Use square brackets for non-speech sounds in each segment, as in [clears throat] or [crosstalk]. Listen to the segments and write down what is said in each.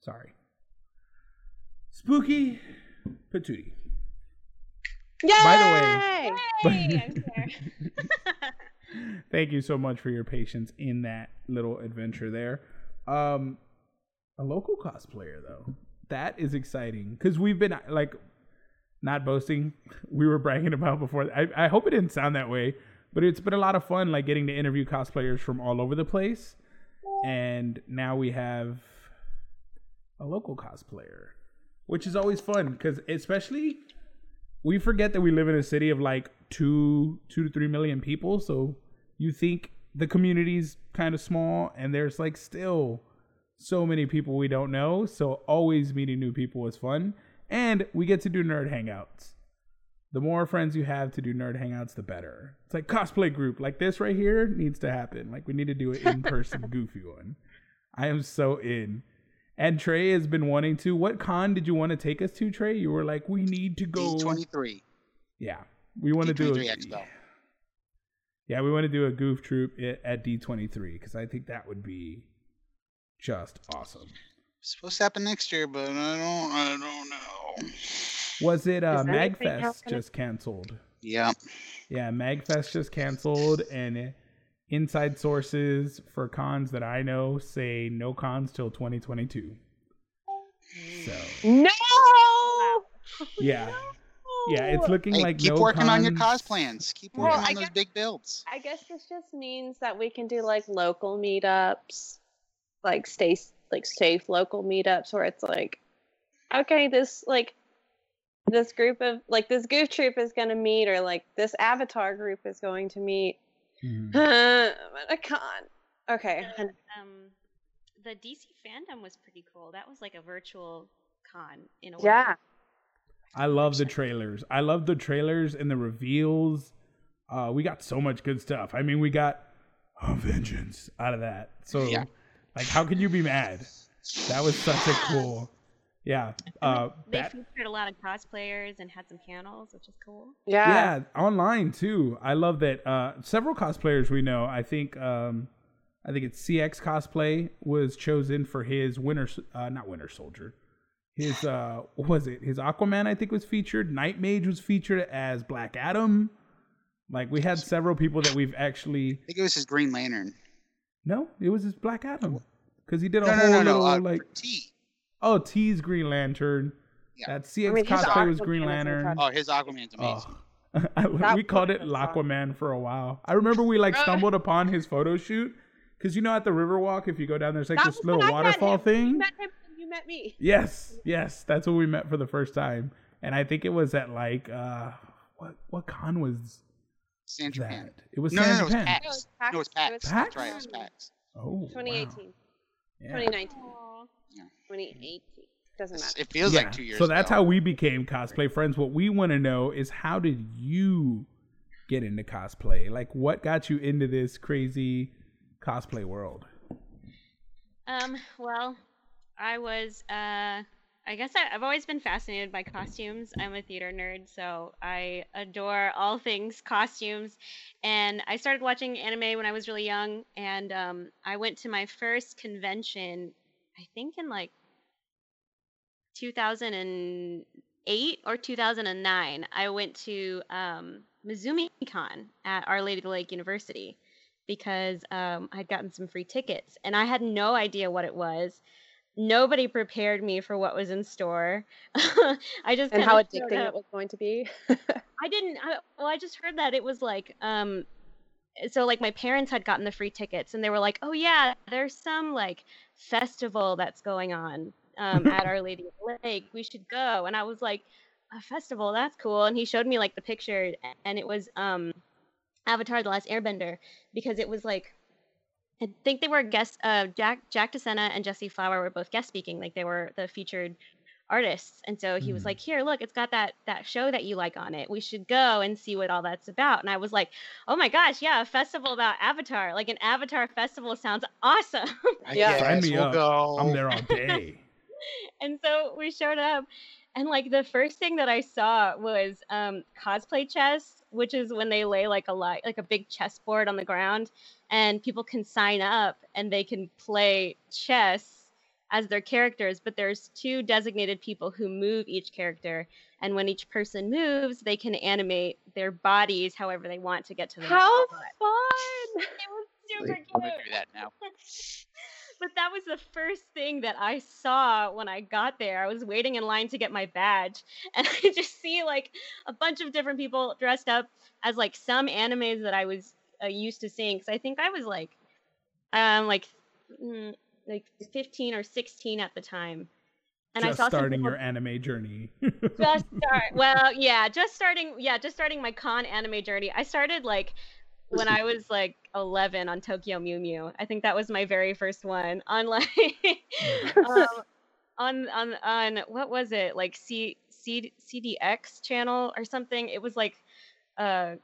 Sorry. Spooky Patootie. Yay! By the way, I'm [laughs] [laughs] thank you so much for your patience in that little adventure there. Um, a local cosplayer though, that is exciting because we've been like not boasting. [laughs] We were bragging about before. I, I hope it didn't sound that way, but it's been a lot of fun, like getting to interview cosplayers from all over the place. And now we have a local cosplayer, which is always fun because especially we forget that we live in a city of like two two to three million people. So you think the community's kind of small, and there's like still so many people we don't know. So always meeting new people is fun, and we get to do nerd hangouts. The more friends you have to do nerd hangouts, the better. It's like cosplay group, like this right here needs to happen. Like we need to do an in person [laughs] goofy one. I am so in. And Trey has been wanting to. What con did you want to take us to, Trey? You were like, we need to go. D23. Yeah, we want to do D23 a, Expo. Yeah, we want to do a goof troop at D23 because I think that would be just awesome. Supposed to happen next year, but I don't. I don't know. Was it uh, Magfest just canceled? Yeah. Yeah, Magfest just canceled, and inside sources for cons that I know say no cons till 2022. So No. yeah, yeah, it's looking Hey, like keep no working on your cos plans. Keep Well, working I on those guess- big builds. I guess this just means that we can do like local meetups, like stay like safe local meetups where it's like, okay, this like this group of like this goof troop is gonna meet or like this avatar group is going to meet. Mhm. I'm at a con. Okay. The, um, the DC fandom was pretty cool. That was like a virtual con in a way. Yeah. I love the trailers. I love the trailers and the reveals. Uh, we got so much good stuff. I mean, we got a vengeance out of that. So, Yeah. like, how can you be mad? That was such a cool. Yeah. Uh, They Bat- featured a lot of cosplayers and had some panels, which is cool. Yeah. yeah, online too. I love that. Uh, several cosplayers we know. I think. Um, I think it's CX cosplay was chosen for his Winter, uh, not Winter Soldier. His uh, what was it his Aquaman? I think was featured. Night Mage was featured as Black Adam. Like we had several people that we've actually. I think it was his Green Lantern. No, it was his Black Adam because he did a No, whole no, no, little no. Uh, like. for T. Oh, T's Green Lantern. Yeah. That CX I mean, cosplay was Green Lantern. Oh, his Aquaman's amazing. Oh. [laughs] I- we called it was a song. Laquaman for a while. I remember we like stumbled upon his photo shoot because you know at the Riverwalk, if you go down, there's like That this little when met waterfall thing. You met him. You met me. Yes, yes, that's when we met for the first time, and I think it was at like uh, what what con was San Japan. It was No, no, San no, it was Japan. PAX. PAX. No, it's It PAX. was That's PAX? right, it was PAX. Oh, wow. 2018. Yeah. 2019. Aw. 2018. Doesn't matter. It feels Yeah, like two years So that's ago. how we became cosplay friends. What we want to know is how did you get into cosplay? Like, what got you into this crazy cosplay world? Um, well, I was, uh, I guess I, I've always been fascinated by costumes. I'm a theater nerd, so I adore all things costumes. And I started watching anime when I was really young, and um, I went to my first convention, I think in like 2008 or 2009. I went to um, Mizumi Con at Our Lady of the Lake University because um, I'd gotten some free tickets and I had no idea what it was. Nobody prepared me for what was in store. [laughs] I just And how addicting it was going to be. [laughs] I didn't. I, well, I just heard that it was like, um, so like my parents had gotten the free tickets, and they were like, "Oh yeah, there's some like festival that's going on um, at [laughs] Our Lady of the Lake. We should go." And I was like, "A festival? That's cool." And he showed me like the picture, and it was um, Avatar: The Last Airbender because it was like. I think they were guest. Uh, Jack Jack DeSena and Jessie Flower were both guest speaking. Like they were the featured artists and so he was Mhm. like here look it's got that that show that you like on it we should go and see what all that's about and i was like oh my gosh yeah a festival about avatar like an avatar festival sounds [laughs] awesome I Yeah. guess Sign me we'll up. go. I'm there all day. [laughs] and so we showed up and like the first thing that i saw was um cosplay chess which is when they lay like a li- like a big chessboard on the ground and people can sign up and they can play chess as their characters, but there's two designated people who move each character, and when each person moves, they can animate their bodies however they want to get to the next How spot. fun! [laughs] It was super Wait, I'm gonna do that now. [laughs] But that was the first thing that I saw when I got there. I was waiting in line to get my badge, [laughs] and I just see like a bunch of different people dressed up as like some animes that I was uh, used to seeing. Because I think I was like, um, like, mm, like 15 or 16 at the time, and Just I saw starting people your anime journey. [laughs] just start well yeah just starting yeah just starting my con anime journey. I started like when i was like 11 on tokyo mew mew. I think that was my very first one on like [laughs] [laughs] um, on on on what was it? Like c c cdx channel or something. It was like uh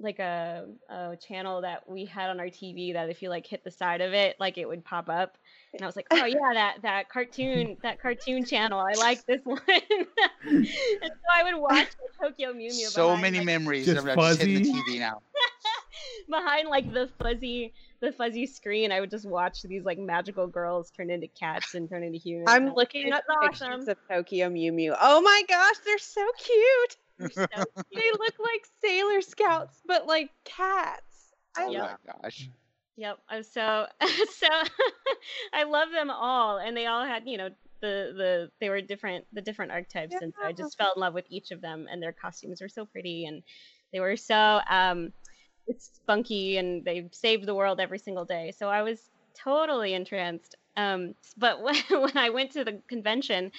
like a, a channel that we had on our tv that if you like hit the side of it like it would pop up and I was like, oh yeah, that that cartoon that cartoon channel. I like this one. [laughs] and so I would watch the Tokyo Mew Mew. So behind, many like, memories. Just I'm just hitting the fuzzy. TV now. [laughs] behind like the fuzzy the fuzzy screen. I would just watch these like magical girls turn into cats and turn into humans. I'm and looking it's at pictures awesome. of Tokyo Mew Mew. Oh my gosh, they're so cute. They're so [laughs] They look like Sailor Scouts, but like cats. I Oh love my gosh. Yep. I'm so [laughs] so [laughs] I love them all, and they all had you know the the they were different the different archetypes, and so I just fell in love with each of them, and their costumes were so pretty, and they were so um it's spunky, and they saved the world every single day. So I was totally entranced. Um, but [laughs] when when I went to the convention.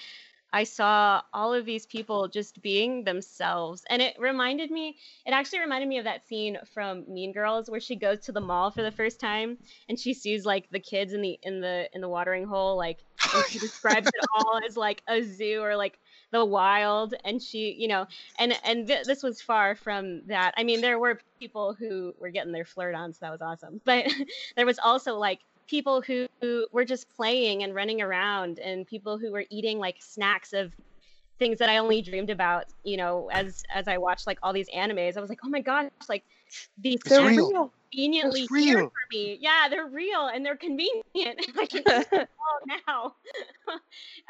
I saw all of these people just being themselves. And it reminded me, it actually reminded me of that scene from Mean Girls where she goes to the mall for the first time and she sees like the kids in the in the in the watering hole, like and she describes it all [laughs] as like a zoo or like the wild and she you know and and th- this was far from that i mean there were people who were getting their flirt on so that was awesome but [laughs] there was also like people who, who were just playing and running around and people who were eating like snacks of things that I only dreamed about, you know, as as I watched like all these animes. I was like, oh my gosh, like these They're real. real. conveniently It's here for me. Yeah, they're real and they're convenient. [laughs] I can eat [laughs] them all now.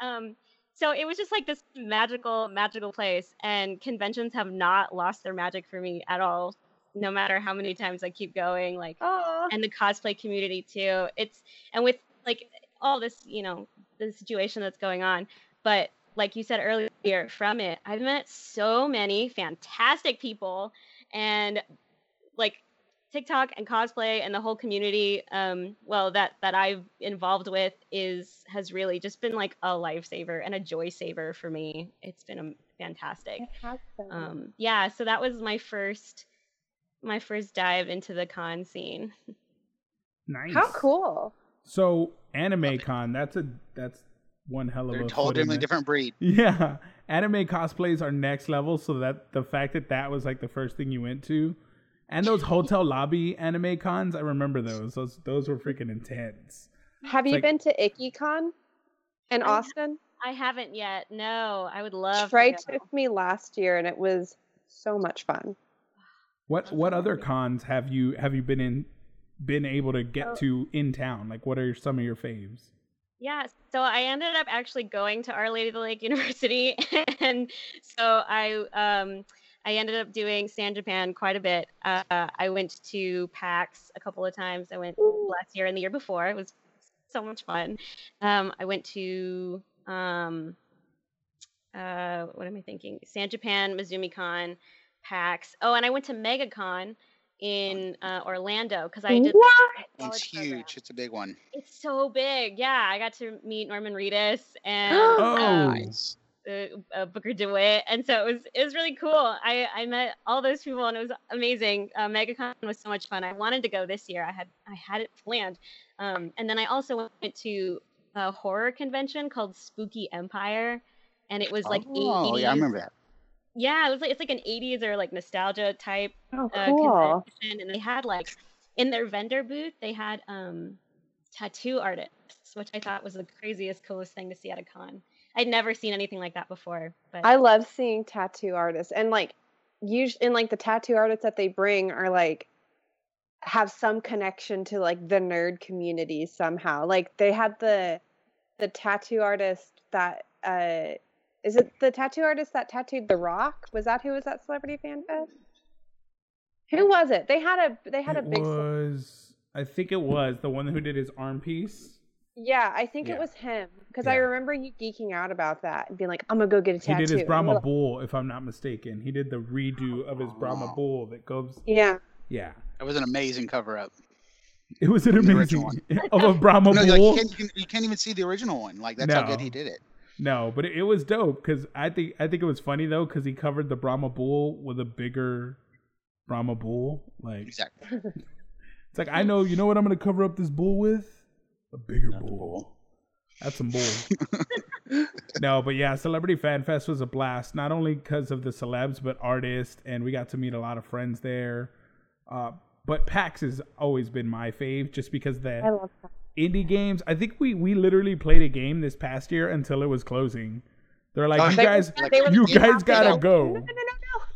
[laughs] um, so it was just like this magical, magical place. And conventions have not lost their magic for me at all. No matter how many times I keep going, like Aw. and the cosplay community too. It's and with like all this, you know, the situation that's going on, but like you said earlier, from it, I've met so many fantastic people, and like TikTok and cosplay and the whole community, um, well, that that I've involved with is has really just been like a lifesaver and a joy saver for me. It's been um, fantastic It um yeah so that was my first my first dive into the con scene nice. How cool. So anime con, that's a that's one hell of They're a a foot in totally the- different breed. [laughs] Yeah, anime cosplays are next level. So that the fact that that was like the first thing you went to, and those hotel lobby anime cons, I remember those. Those those were freaking intense. Have It's you like- been to Ikkicon in I- Austin? i haven't yet no i would love Trey to took me last year and it was so much fun. What what other cons have you have you been in been able to get Oh. to in town? Like what are some of your faves? yeah so i ended up actually going to our lady of the lake [laughs] university and so i um i ended up doing san japan quite a bit uh, i went to pax a couple of times i went last year and the year before it was so much fun um i went to um uh what am i thinking san japan mizumicon pax oh and i went to megacon in uh, orlando because i did What? [laughs] college It's program. huge. It's a big one. it's so big yeah i got to meet norman reedus and Oh. [gasps] Nice. uh, uh, Booker DeWitt, and so it was it was really cool. I I met all those people, and it was amazing. Uh, MegaCon was so much fun. I wanted to go this year. I had I had it planned, um, and then I also went to a horror convention called Spooky Empire, and it was like oh, 80s. yeah, I remember that. Yeah, it was like it's like an 80s or like nostalgia type Oh, uh, convention, and they had like in their vendor booth they had um tattoo artists, which I thought was the craziest, coolest thing to see at a con. I'd never seen anything like that before. But I love seeing tattoo artists and like usually and like the tattoo artists that they bring are like have some connection to like the nerd community somehow. Like they had the the tattoo artist that uh is it the tattoo artist that tattooed The Rock? Was that who was at Celebrity Fan Fest? Who was it? They had a they had it a big was. I think it was the one who did his arm piece. Yeah, I think Yeah. it was him because I remember you geeking out about that and being like, "I'm gonna go get a tattoo." He did his Brahma like, Bull, if I'm not mistaken. He did the redo of his Brahma. Bull that goes. Yeah, Yeah, It was an amazing cover up. it was an amazing original [laughs] of a Brahma No, like, you, Bull. can't, you, can, you can't even see the original one. Like that's how good he did it. No, but it, it was dope because I think I think it was funny though because he covered the Brahma Bull with a bigger Brahma Bull. Like Exactly. [laughs] it's like I know you know what I'm gonna cover up this bull with a bigger Not bull. bull. That's some bull. [laughs] no, but yeah, Celebrity Fan Fest was a blast. Not only because of the celebs, but artists, and we got to meet a lot of friends there. Uh, but PAX has always been my fave, just because the I love that. Indie games. I think we we literally played a game this past year until it was closing. They're like, Oh, you they- guys, they were you like, guys have to gotta go." go. No, no, no, no,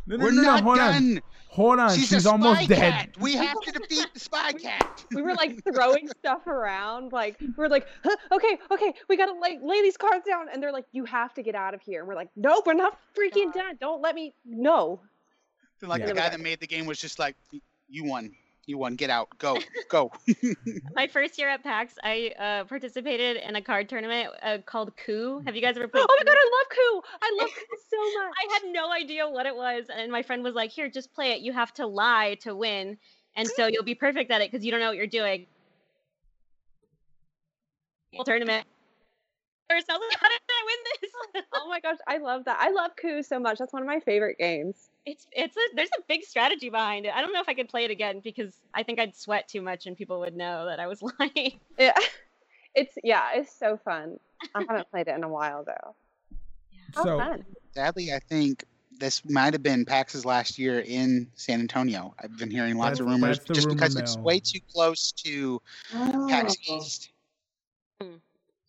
No, no, We're no, no, not hold on, done. hold on. She's, She's, almost dead. cat. We have to defeat the spy cat. [laughs] we were like throwing stuff around like we were like huh, okay okay we gotta like lay these cards down and they're like you have to get out of here and we're like nope we're not freaking done don't let me no So, like Yeah. the guy that made the game was just like, "You won. You won. Get out. Go. [laughs] Go." [laughs] My first year at PAX, I uh, participated in a card tournament uh, called Coup. Have you guys ever played? oh my god i love coup i love [laughs] coup so much I had no idea what it was, and my friend was like, "Here, just play it. You have to lie to win, and so you'll be perfect at it because you don't know what you're doing." Whole tournament. First, I was like, "How did I win this?" [laughs] oh my gosh i love that i love coup so much that's one of my favorite games it's it's a there's a big strategy behind it. I don't know if I could play it again because I think I'd sweat too much and people would know that I was [laughs] lying. yeah [laughs] it's yeah it's so fun i haven't played it in a while though How So fun. Sadly, I think this might have been PAX's last year in San Antonio. I've been hearing lots of rumors just rumor because it's way too close to PAX Oh. East. Hmm.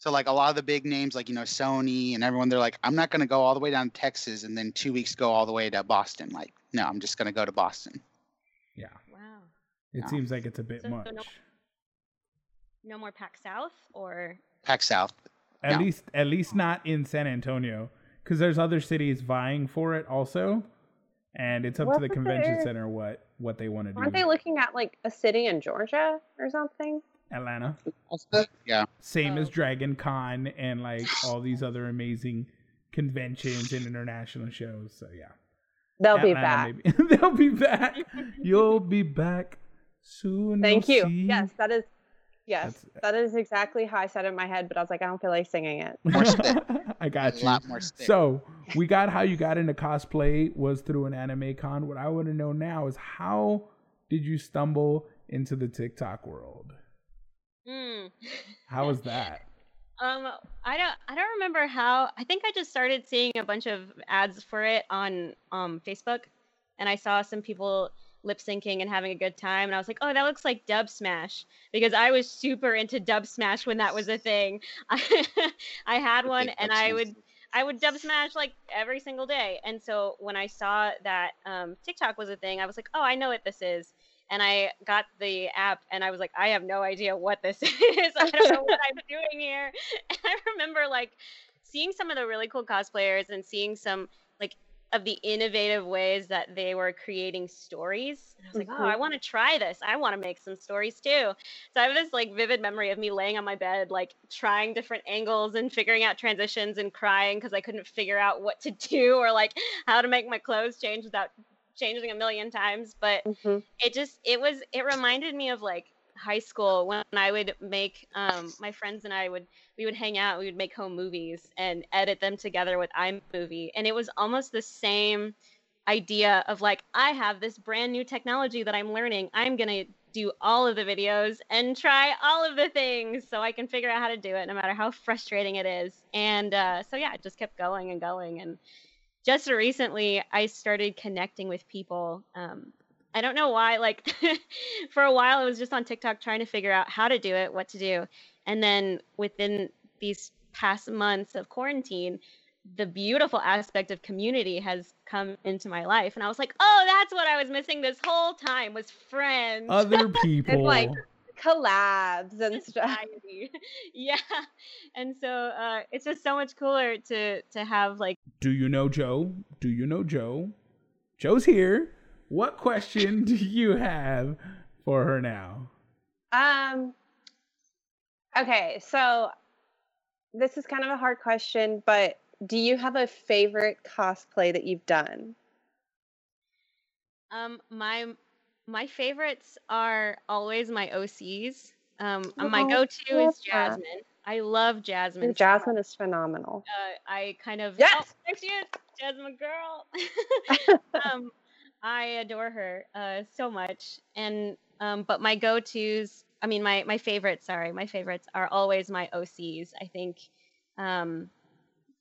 So like a lot of the big names, like you know Sony and everyone, they're like, I'm not going to go all the way down to Texas and then two weeks go all the way to Boston. Like, no, I'm just going to go to Boston. yeah, Wow. it No. seems like it's a bit So much. no- No more PAX South or PAX South. At No. least, at least not in San Antonio, because there's other cities vying for it also, and it's up to the convention there- center what what they want to do. aren't they looking at like a city in georgia or something Atlanta, Yeah. same as. Dragon Con and like all these other amazing conventions and international shows. So yeah, they'll be back maybe. [laughs] They'll be back. You'll be back soon. Thank you'll see. Yes, that is. Yes, That's- that is exactly how I said it in my head, but I was like, I don't feel like singing it. More spit. [laughs] I got a you. lot more spit. So we got how you got into cosplay was through an anime con. What I want to know now is how did you stumble into the TikTok world? Hmm. How was that? [laughs] Um, I don't, I don't remember how. I think I just started seeing a bunch of ads for it on um Facebook, and I saw some people lip syncing and having a good time, and I was like, oh, that looks like Dub Smash because I was super into Dub Smash when that was a thing. I, [laughs] I had one, Big and I would. I would dub smash like every single day. And so when I saw that um, TikTok was a thing, I was like, oh, I know what this is. And I got the app and I was like, I have no idea what this [laughs] is. I don't know what I'm [laughs] doing here. [laughs] And I remember like seeing some of the really cool cosplayers and seeing some like of the innovative ways that they were creating stories. And I was like, oh, I Mhm. want to try this. I want to make some stories too. So I have this like vivid memory of me laying on my bed, like trying different angles and figuring out transitions and crying because I couldn't figure out what to do or like how to make my clothes change without changing a million times. But Mhm. it just it was it reminded me of like high school when I would make um my friends and I would we would hang out we would make home movies and edit them together with iMovie and it was almost the same idea of like I have this brand new technology that I'm learning I'm going to do all of the videos and try all of the things so I can figure out how to do it no matter how frustrating it is and uh, so yeah it just kept going and going and just recently I started connecting with people um, I don't know why. Like [laughs] for a while, I was just on TikTok trying to figure out how to do it, what to do, and then within these past months of quarantine, the beautiful aspect of community has come into my life, and I was like, oh, that's what I was missing this whole time was friends. Other [laughs] people. like- collabs and stuff. [laughs] [laughs] Yeah, and so uh, it's just so much cooler to to have like Do you know Joe? Do you know Joe? Joe's here. What question [laughs] do you have for her now? Um. Okay, so this is kind of a hard question, but do you have a favorite cosplay that you've done? Um, my my favorites are always my OCs. Um, Oh, my go-to love is that. Jasmine. I love Jasmine. And. Jasmine is phenomenal. Uh, I kind of Yes! Oh, there she is, Jasmine girl. [laughs] [laughs] um, I adore her uh, so much, and um, but my go-to's, I mean my my favorites. Sorry, my favorites are always my OCs. I think, um,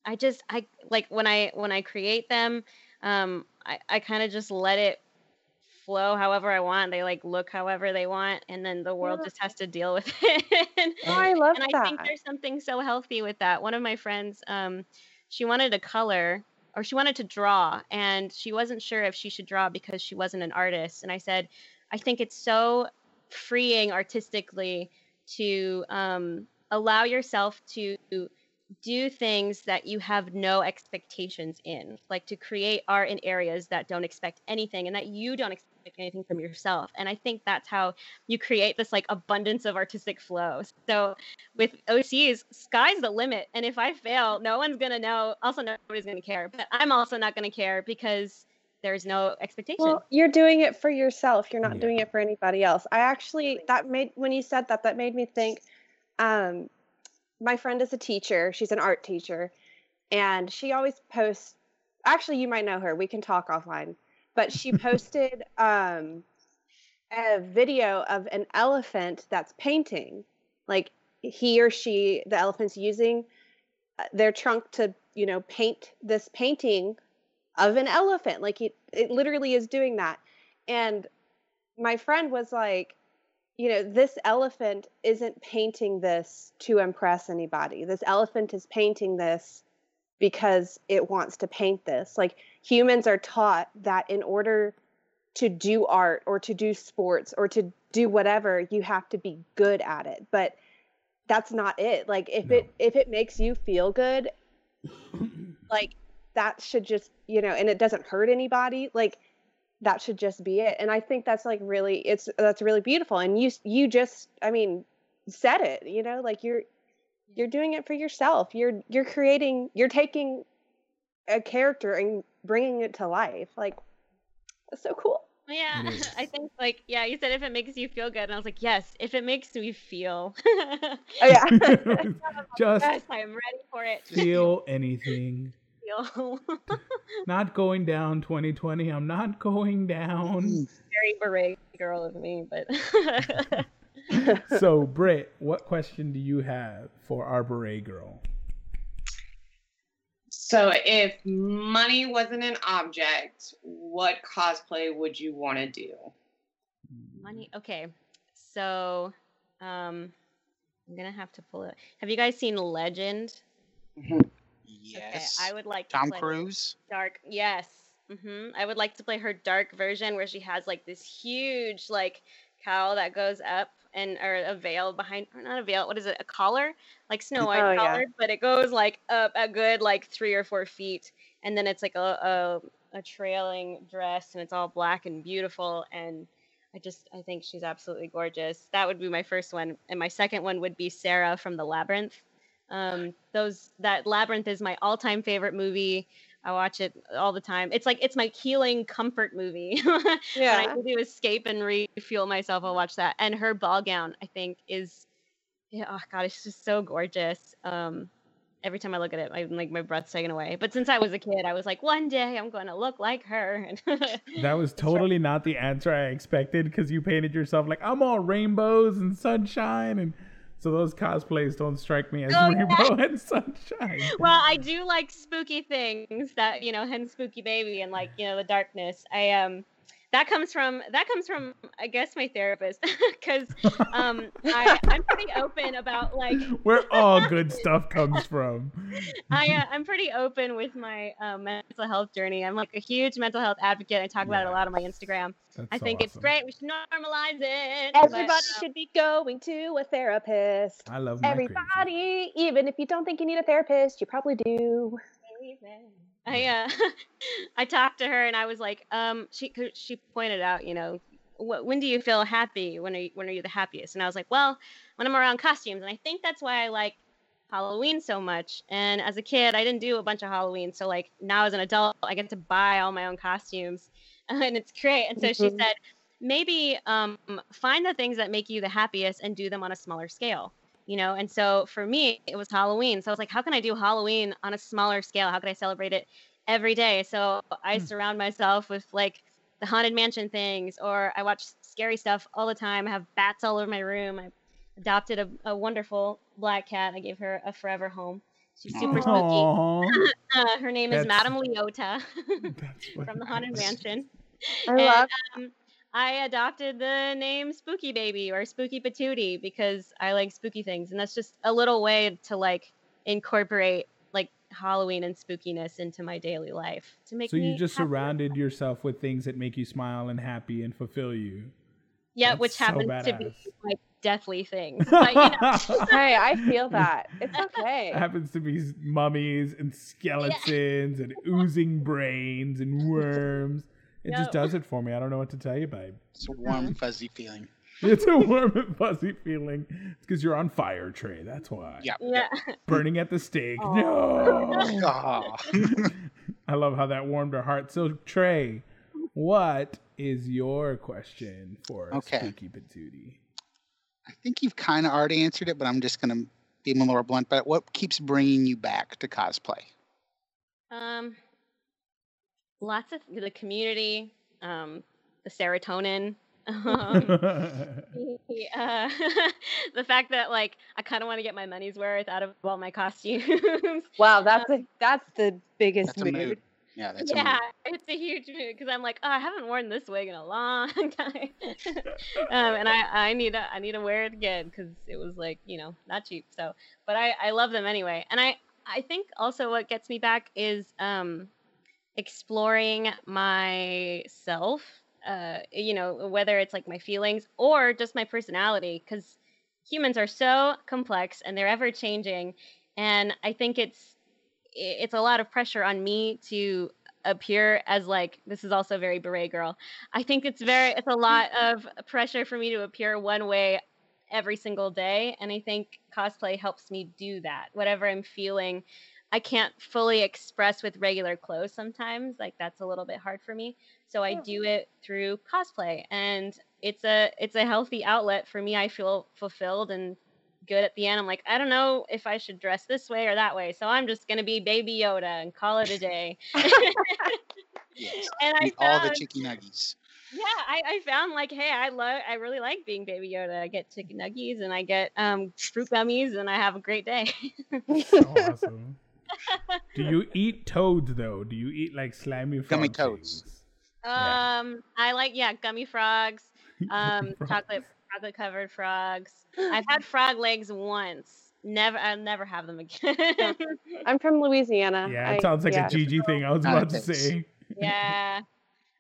I just I like when I when I create them, um, I I kind of just let it flow however I want. They like look however they want, and then the world Yeah. just has to deal with [laughs] it. Oh, I love and I think there's something so healthy with that. One of my friends, um, she wanted to color or she wanted to draw, and she wasn't sure if she should draw because she wasn't an artist. And I said, I think it's so freeing artistically to um, allow yourself to do things that you have no expectations in, like to create art in areas that don't expect anything and that you don't expect anything from yourself. And I think that's how you create this like abundance of artistic flow. So with OCs, sky's the limit. And if I fail, no one's gonna know. Also, nobody's gonna care. But I'm also not gonna care because there's no expectation. Well, you're doing it for yourself. You're not Yeah. doing it for anybody else. I actually that made when you said that that made me think um my friend is a teacher. She's an art teacher and she always posts actually you might know her. We can talk offline. But she posted um a video of an elephant that's painting. Like he or she the elephant's using uh, their trunk to, you know, paint this painting of an elephant. Like it, it literally is doing that. And my friend was like, you know, this elephant isn't painting this to impress anybody. This elephant is painting this because it wants to paint this. Like humans are taught that in order to do art or to do sports or to do whatever, you have to be good at it. But that's not it. Like if No. it if it makes you feel good, [clears throat] like that should just you know and it doesn't hurt anybody like that should just be it and i think that's like really it's that's really beautiful and you you just i mean said it you know like you're you're doing it for yourself you're you're creating you're taking a character and bringing it to life like that's so cool yeah, [laughs] I think like yeah, you said if it makes you feel good, and I was like, yes, if it makes me feel. [laughs] oh yeah [laughs] Just yes, I am ready for it. feel anything. Feel Not going down 2020. I'm not going down. Mm. very beret girl of me, but so, Britt, what question do you have for our beret girl? So, if money wasn't an object, what cosplay would you want to do? money. Okay, so um, I'm gonna have to pull it. Have you guys seen Legend? Yes. Okay, I would like to Tom play Cruise. dark. Yes. Mm-hmm. I would like to play her dark version where she has like this huge like cowl that goes up and or a veil behind or not a veil what is it a collar? Like snow white Oh, yeah. but it goes like up a good like three or four feet and then it's like a, a a trailing dress and it's all black and beautiful and i just i think she's absolutely gorgeous. That would be my first one and my second one would be sarah from the labyrinth. Um those that labyrinth is my all-time favorite movie I watch it all the time. It's like it's my healing comfort movie. [laughs] yeah. when I need to escape and refuel myself, I'll watch that. And her ball gown, I think, is yeah, oh god, it's just so gorgeous. Um, every time I look at it, I'm like my breath's taken away. But since I was a kid, I was like, one day I'm going to look like her. [laughs] That was totally not the answer I expected because you painted yourself like I'm all rainbows and sunshine, and so those cosplays don't strike me as Oh, yeah. rainbow [laughs] and sunshine. well, I do like spooky things that you know, hence spooky baby and like you know the darkness. I um, that comes from that comes from I guess my therapist [laughs] because [laughs] um I I'm pretty open about like Where all [laughs] good stuff comes from. I uh, I'm pretty open with my um, mental health journey. I'm like a huge mental health advocate. I talk about it a lot on my Instagram. That's I think it's awesome. great. We should normalize it. Everybody but, um, should be going to a therapist. I love my crazy. Everybody, even if you don't think you need a therapist, you probably do. I uh, [laughs] I talked to her and I was like, um, she she pointed out, you know, wh- when do you feel happy? When are you, when are you the happiest? And I was like, well, when I'm around costumes, and I think that's why I like Halloween so much. And as a kid, I didn't do a bunch of Halloween, so like now as an adult, I get to buy all my own costumes, [laughs] and it's great. And so she Mhm. said, maybe um, find the things that make you the happiest and do them on a smaller scale you know and so for me it was halloween so i was like how can i do halloween on a smaller scale? How could i celebrate it every day? So i Hmm. surround myself with like the haunted mansion things or i watch scary stuff all the time. I have bats all over my room. I adopted a, a wonderful black cat. I gave her a forever home. She's super spooky. [laughs] Uh, her name is madame leota [laughs] from the haunted mansion. I And, love. um, I adopted the name Spooky Baby or Spooky Patootie because I like spooky things, and that's just a little way to like incorporate like Halloween and spookiness into my daily life to make So me you just happier. surrounded yourself with things that make you smile and happy and fulfill you. yeah, That's which so happens to be like deathly things. [laughs] But you know, Hey, I feel that. It's [laughs] okay. happens to be mummies and skeletons and [laughs] oozing brains and worms. It just does it for me. I don't know what to tell you, babe. It's a warm, fuzzy feeling. [laughs] It's a warm and fuzzy feeling. It's because you're on fire, Trey. That's why. Yeah. yeah, [laughs] Burning at the stake. Aw. No. Aw. [laughs] I love how that warmed her heart. So, Trey, what is your question for Okay. Spooky Patootie? I think you've kind of already answered it, but I'm just going to be more blunt. But what keeps bringing you back to cosplay? um, lots of the community, um, the serotonin. [laughs] Um, the, uh, [laughs] the fact that like I kind of want to get my money's worth out of all my costumes. [laughs] Wow, that's a that's the biggest That's mood. mood. Yeah, that's a yeah, mood. it's a huge mood because I'm like, oh, I haven't worn this wig in a long time, um, and I I need to I need to wear it again because it was like you know not cheap. So, but I I love them anyway, and I I think also what gets me back is um exploring myself. Uh, you know, whether it's like my feelings or just my personality, because humans are so complex and they're ever changing, and I think it's it's a lot of pressure on me to appear as like this is also very beret girl i think it's very it's a lot [laughs] of pressure for me to appear one way every single day and i think cosplay helps me do that whatever i'm feeling i can't fully express with regular clothes sometimes like that's a little bit hard for me so i do it through cosplay and it's a it's a healthy outlet for me i feel fulfilled and good at the end. I'm like, I don't know if I should dress this way or that way, so I'm just gonna be Baby Yoda and call it a [laughs] day. Yes. [laughs] and I Eat all the found, chicky nuggies. yeah, I, I found like, hey, I love, I really like being Baby Yoda. I get chicken nuggies and I get um fruit gummies and I have a great day. [laughs] awesome. Do you eat toads though? Do you eat like slimy frog Gummy toads. things? um, Yeah. I like yeah, gummy frogs, [laughs] um, Frogs. chocolate chocolate covered frogs. I've had frog legs once. Never, I'll never have them again. [laughs] I'm from Louisiana. Yeah, I- it sounds like yeah. a Gigi thing. I was about to say. yeah.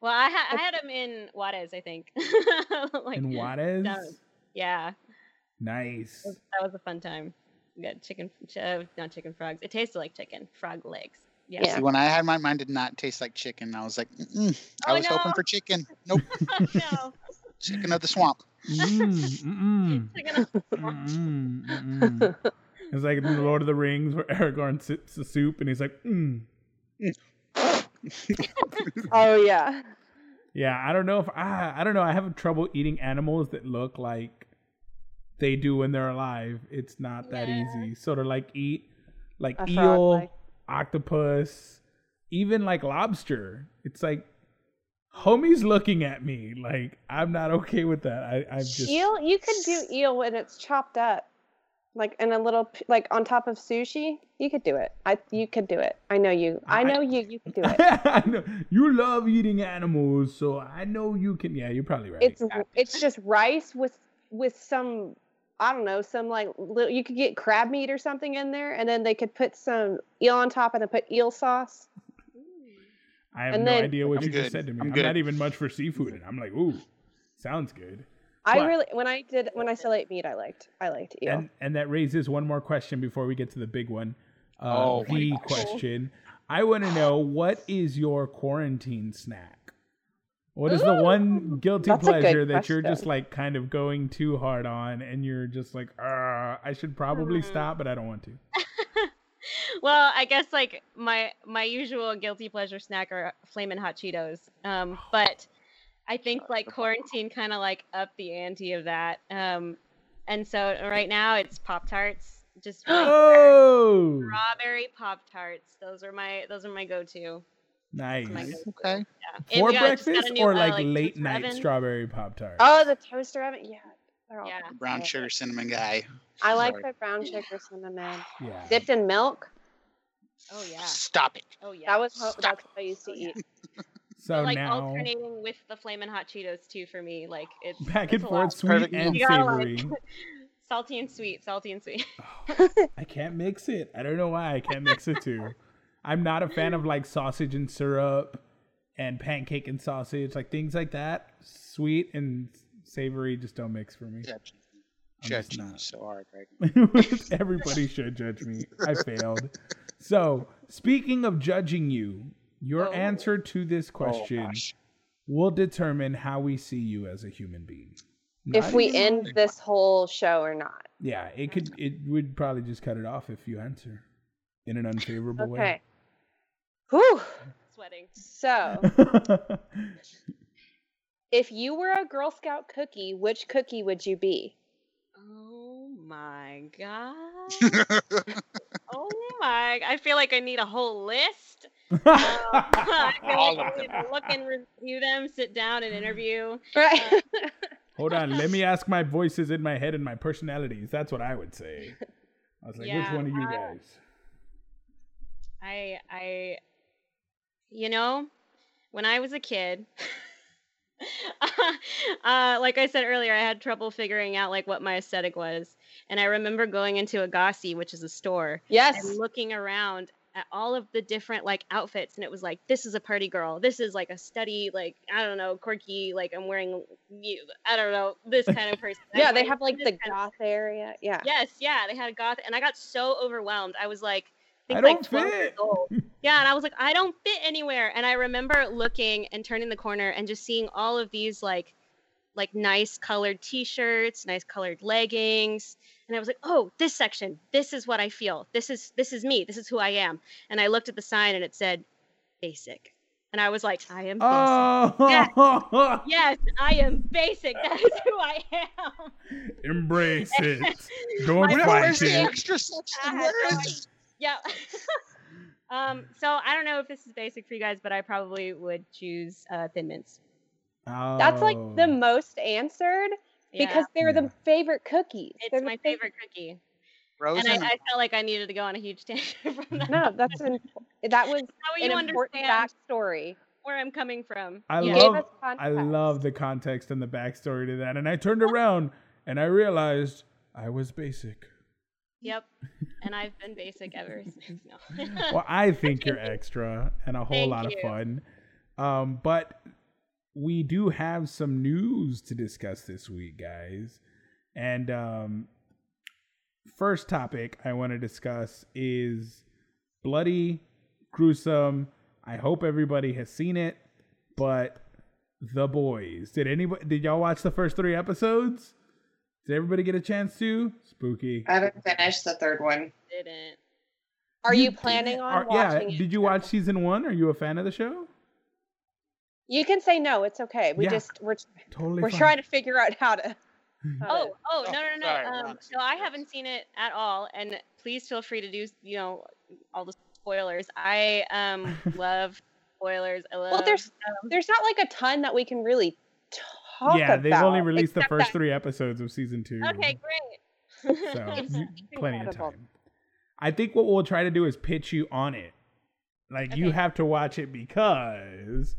Well, I, ha- I had them in Juarez, I think. [laughs] like, In Juarez? down- yeah, Nice. that was a fun time. We got chicken, ch- uh, not chicken frogs. It tasted like chicken, frog legs. Yeah. Yeah. See, when I had mine, mine did not taste like chicken. I was like, Mm-mm. I Oh, was hoping for chicken. [laughs] Nope, no. chicken of the swamp. Mm, mm, Chicken mm, mm, mm. It's like in the Lord of the Rings where Aragorn sips the soup and he's like, mm. [laughs] Oh yeah. Yeah, I don't know if I I don't know. I have trouble eating animals that look like they do when they're alive. It's not that easy. Sort of like eat like A frog eel, octopus, even like lobster. It's like homie's looking at me like I'm not okay with that. I I'm just Eel, you could do eel when it's chopped up. like in a little like on top of sushi, you could do it. I you could do it. I know you. I I- know you. You could do [laughs] it. I know you love eating animals, so I know you can. Yeah, you're probably right. It's it's just rice with with some I don't know some like little, you could get crab meat or something in there, and then they could put some eel on top and then put eel sauce. I have and no then- idea what I'm you just said to me. I'm I'm, not even much for seafood, and I'm like, ooh, sounds good. I But- really when I did when I still ate meat, I liked I liked eel. And and that raises one more question before we get to the big one. Uh, Oh my the question. I want to know what is your quarantine snack? What is the one guilty pleasure that you're just like kind of going too hard on, and you're just like, uh, I should probably Hmm. stop, but I don't want to. [laughs] well, I guess like my my usual guilty pleasure snack are flaming hot Cheetos. Um, but I think like quarantine kind of like upped the ante of that. Um, and so right now it's Pop Tarts, just [gasps] Oh, strawberry Pop Tarts. Those are my those are my go-to. Nice. my. Okay. Yeah. For And we got- just got a breakfast new, or uh, like, like, late night oven. strawberry pop tart? oh, the toaster oven, yeah. they're all Yeah. Brown sugar cinnamon guy. I like Sorry. the brown sugar cinnamon yeah. dipped in milk. Oh yeah. Stop it. Oh yeah. That was how, Stop. that's what I used to Oh, yeah. eat. [laughs] So But, like now alternating with the flamin' hot Cheetos too for me. Like it's [laughs] back it's and forth, sweet Perfect and You gotta, like, savory. [laughs] salty and sweet, salty and sweet. I can't mix it. I don't know why I can't mix it too. I'm not a fan of mm. like sausage and syrup and pancake and sausage, like things like that. Sweet and savory just don't mix for me. Judge I'm judge just you not. so hard right [laughs] Everybody should judge me. I failed. So, speaking of judging you, your Oh. answer to this oh, question Oh, will determine how we see you as a human being. if we end like- this whole show or not. yeah, it could. It would probably just cut it off if you answer in an unfavorable way. Okay. Whew. Sweating. So, [laughs] if you were a Girl Scout cookie, which cookie would you be? Oh my god. [laughs] Oh my! I feel like I need a whole list. [laughs] Um, I feel All like I need to look and review them, sit down and interview. Right. Hold on, let me ask my voices in my head and my personalities. That's what I would say. I was like, Yeah, which one of you uh, guys? I I you know, when I was a kid [laughs] uh, like I said earlier, I had trouble figuring out like what my aesthetic was. And I remember going into a Gossi, which is a store, yes. and looking around at all of the different like outfits and it was like this is a party girl this is like a study like i don't know quirky like i'm wearing you i don't know this kind of person [laughs] Yeah, I'm they have like the goth area. Yeah. yes yeah they had a goth and i got so overwhelmed i was like I I like don't 12 years fit. old. [laughs] Yeah, and I was like, I don't fit anywhere. And I remember looking and turning the corner and just seeing all of these like like nice colored t-shirts, nice colored leggings. And I was like, "Oh, this section. This is what I feel. This is this is me. This is who I am." And I looked at the sign and it said basic. And I was like, "I am basic." Oh, [laughs] Yes, I am basic. [laughs] That is who I am. embrace it. Don't My Where- fight where's the extra section? I had Where no is it? Yeah. [laughs] um, so I don't know if this is basic for you guys, but I probably would choose uh, Thin Mints. Oh. That's like the Oh. most answered Yeah, because they're Yeah. the favorite cookies. it's They're my favorite cookie, Frozen. and I, I felt like I needed to go on a huge [laughs] tangent from that. No, that's an that was [laughs] an important backstory. where I'm coming from. I yeah. Gave love us I love the context and the backstory to that. And I turned around and I realized I was basic. Yep. And I've been basic ever [laughs] since. No. [laughs] Well, I think you're [laughs] extra and a whole Thank lot you. of fun. Um, but we do have some news to discuss this week, guys. And um, first topic I want to discuss is bloody, gruesome. I hope everybody has seen it, but The Boys. Did anybody? Did y'all watch the first three episodes? Did everybody get a chance to? Spooky. I haven't finished the third one. Didn't. Are you, did- planning on are- yeah, it? did you watch season one? Are you a fan of the show? You can say no. It's okay. We Yeah. just we're Totally. we're fine. trying to figure out how to. how [laughs] Oh, oh, Oh, no, no, no. sorry, um, so I haven't seen it at all, and please feel free to do, you know, all the spoilers. I um [laughs] love spoilers. I love. well, there's um, there's not like a ton that we can really talk yeah, about. they've only released the first that- three episodes of season two. Okay, great. So [laughs] you- plenty of time. I think what we'll try to do is pitch you on it. Like you have to watch it because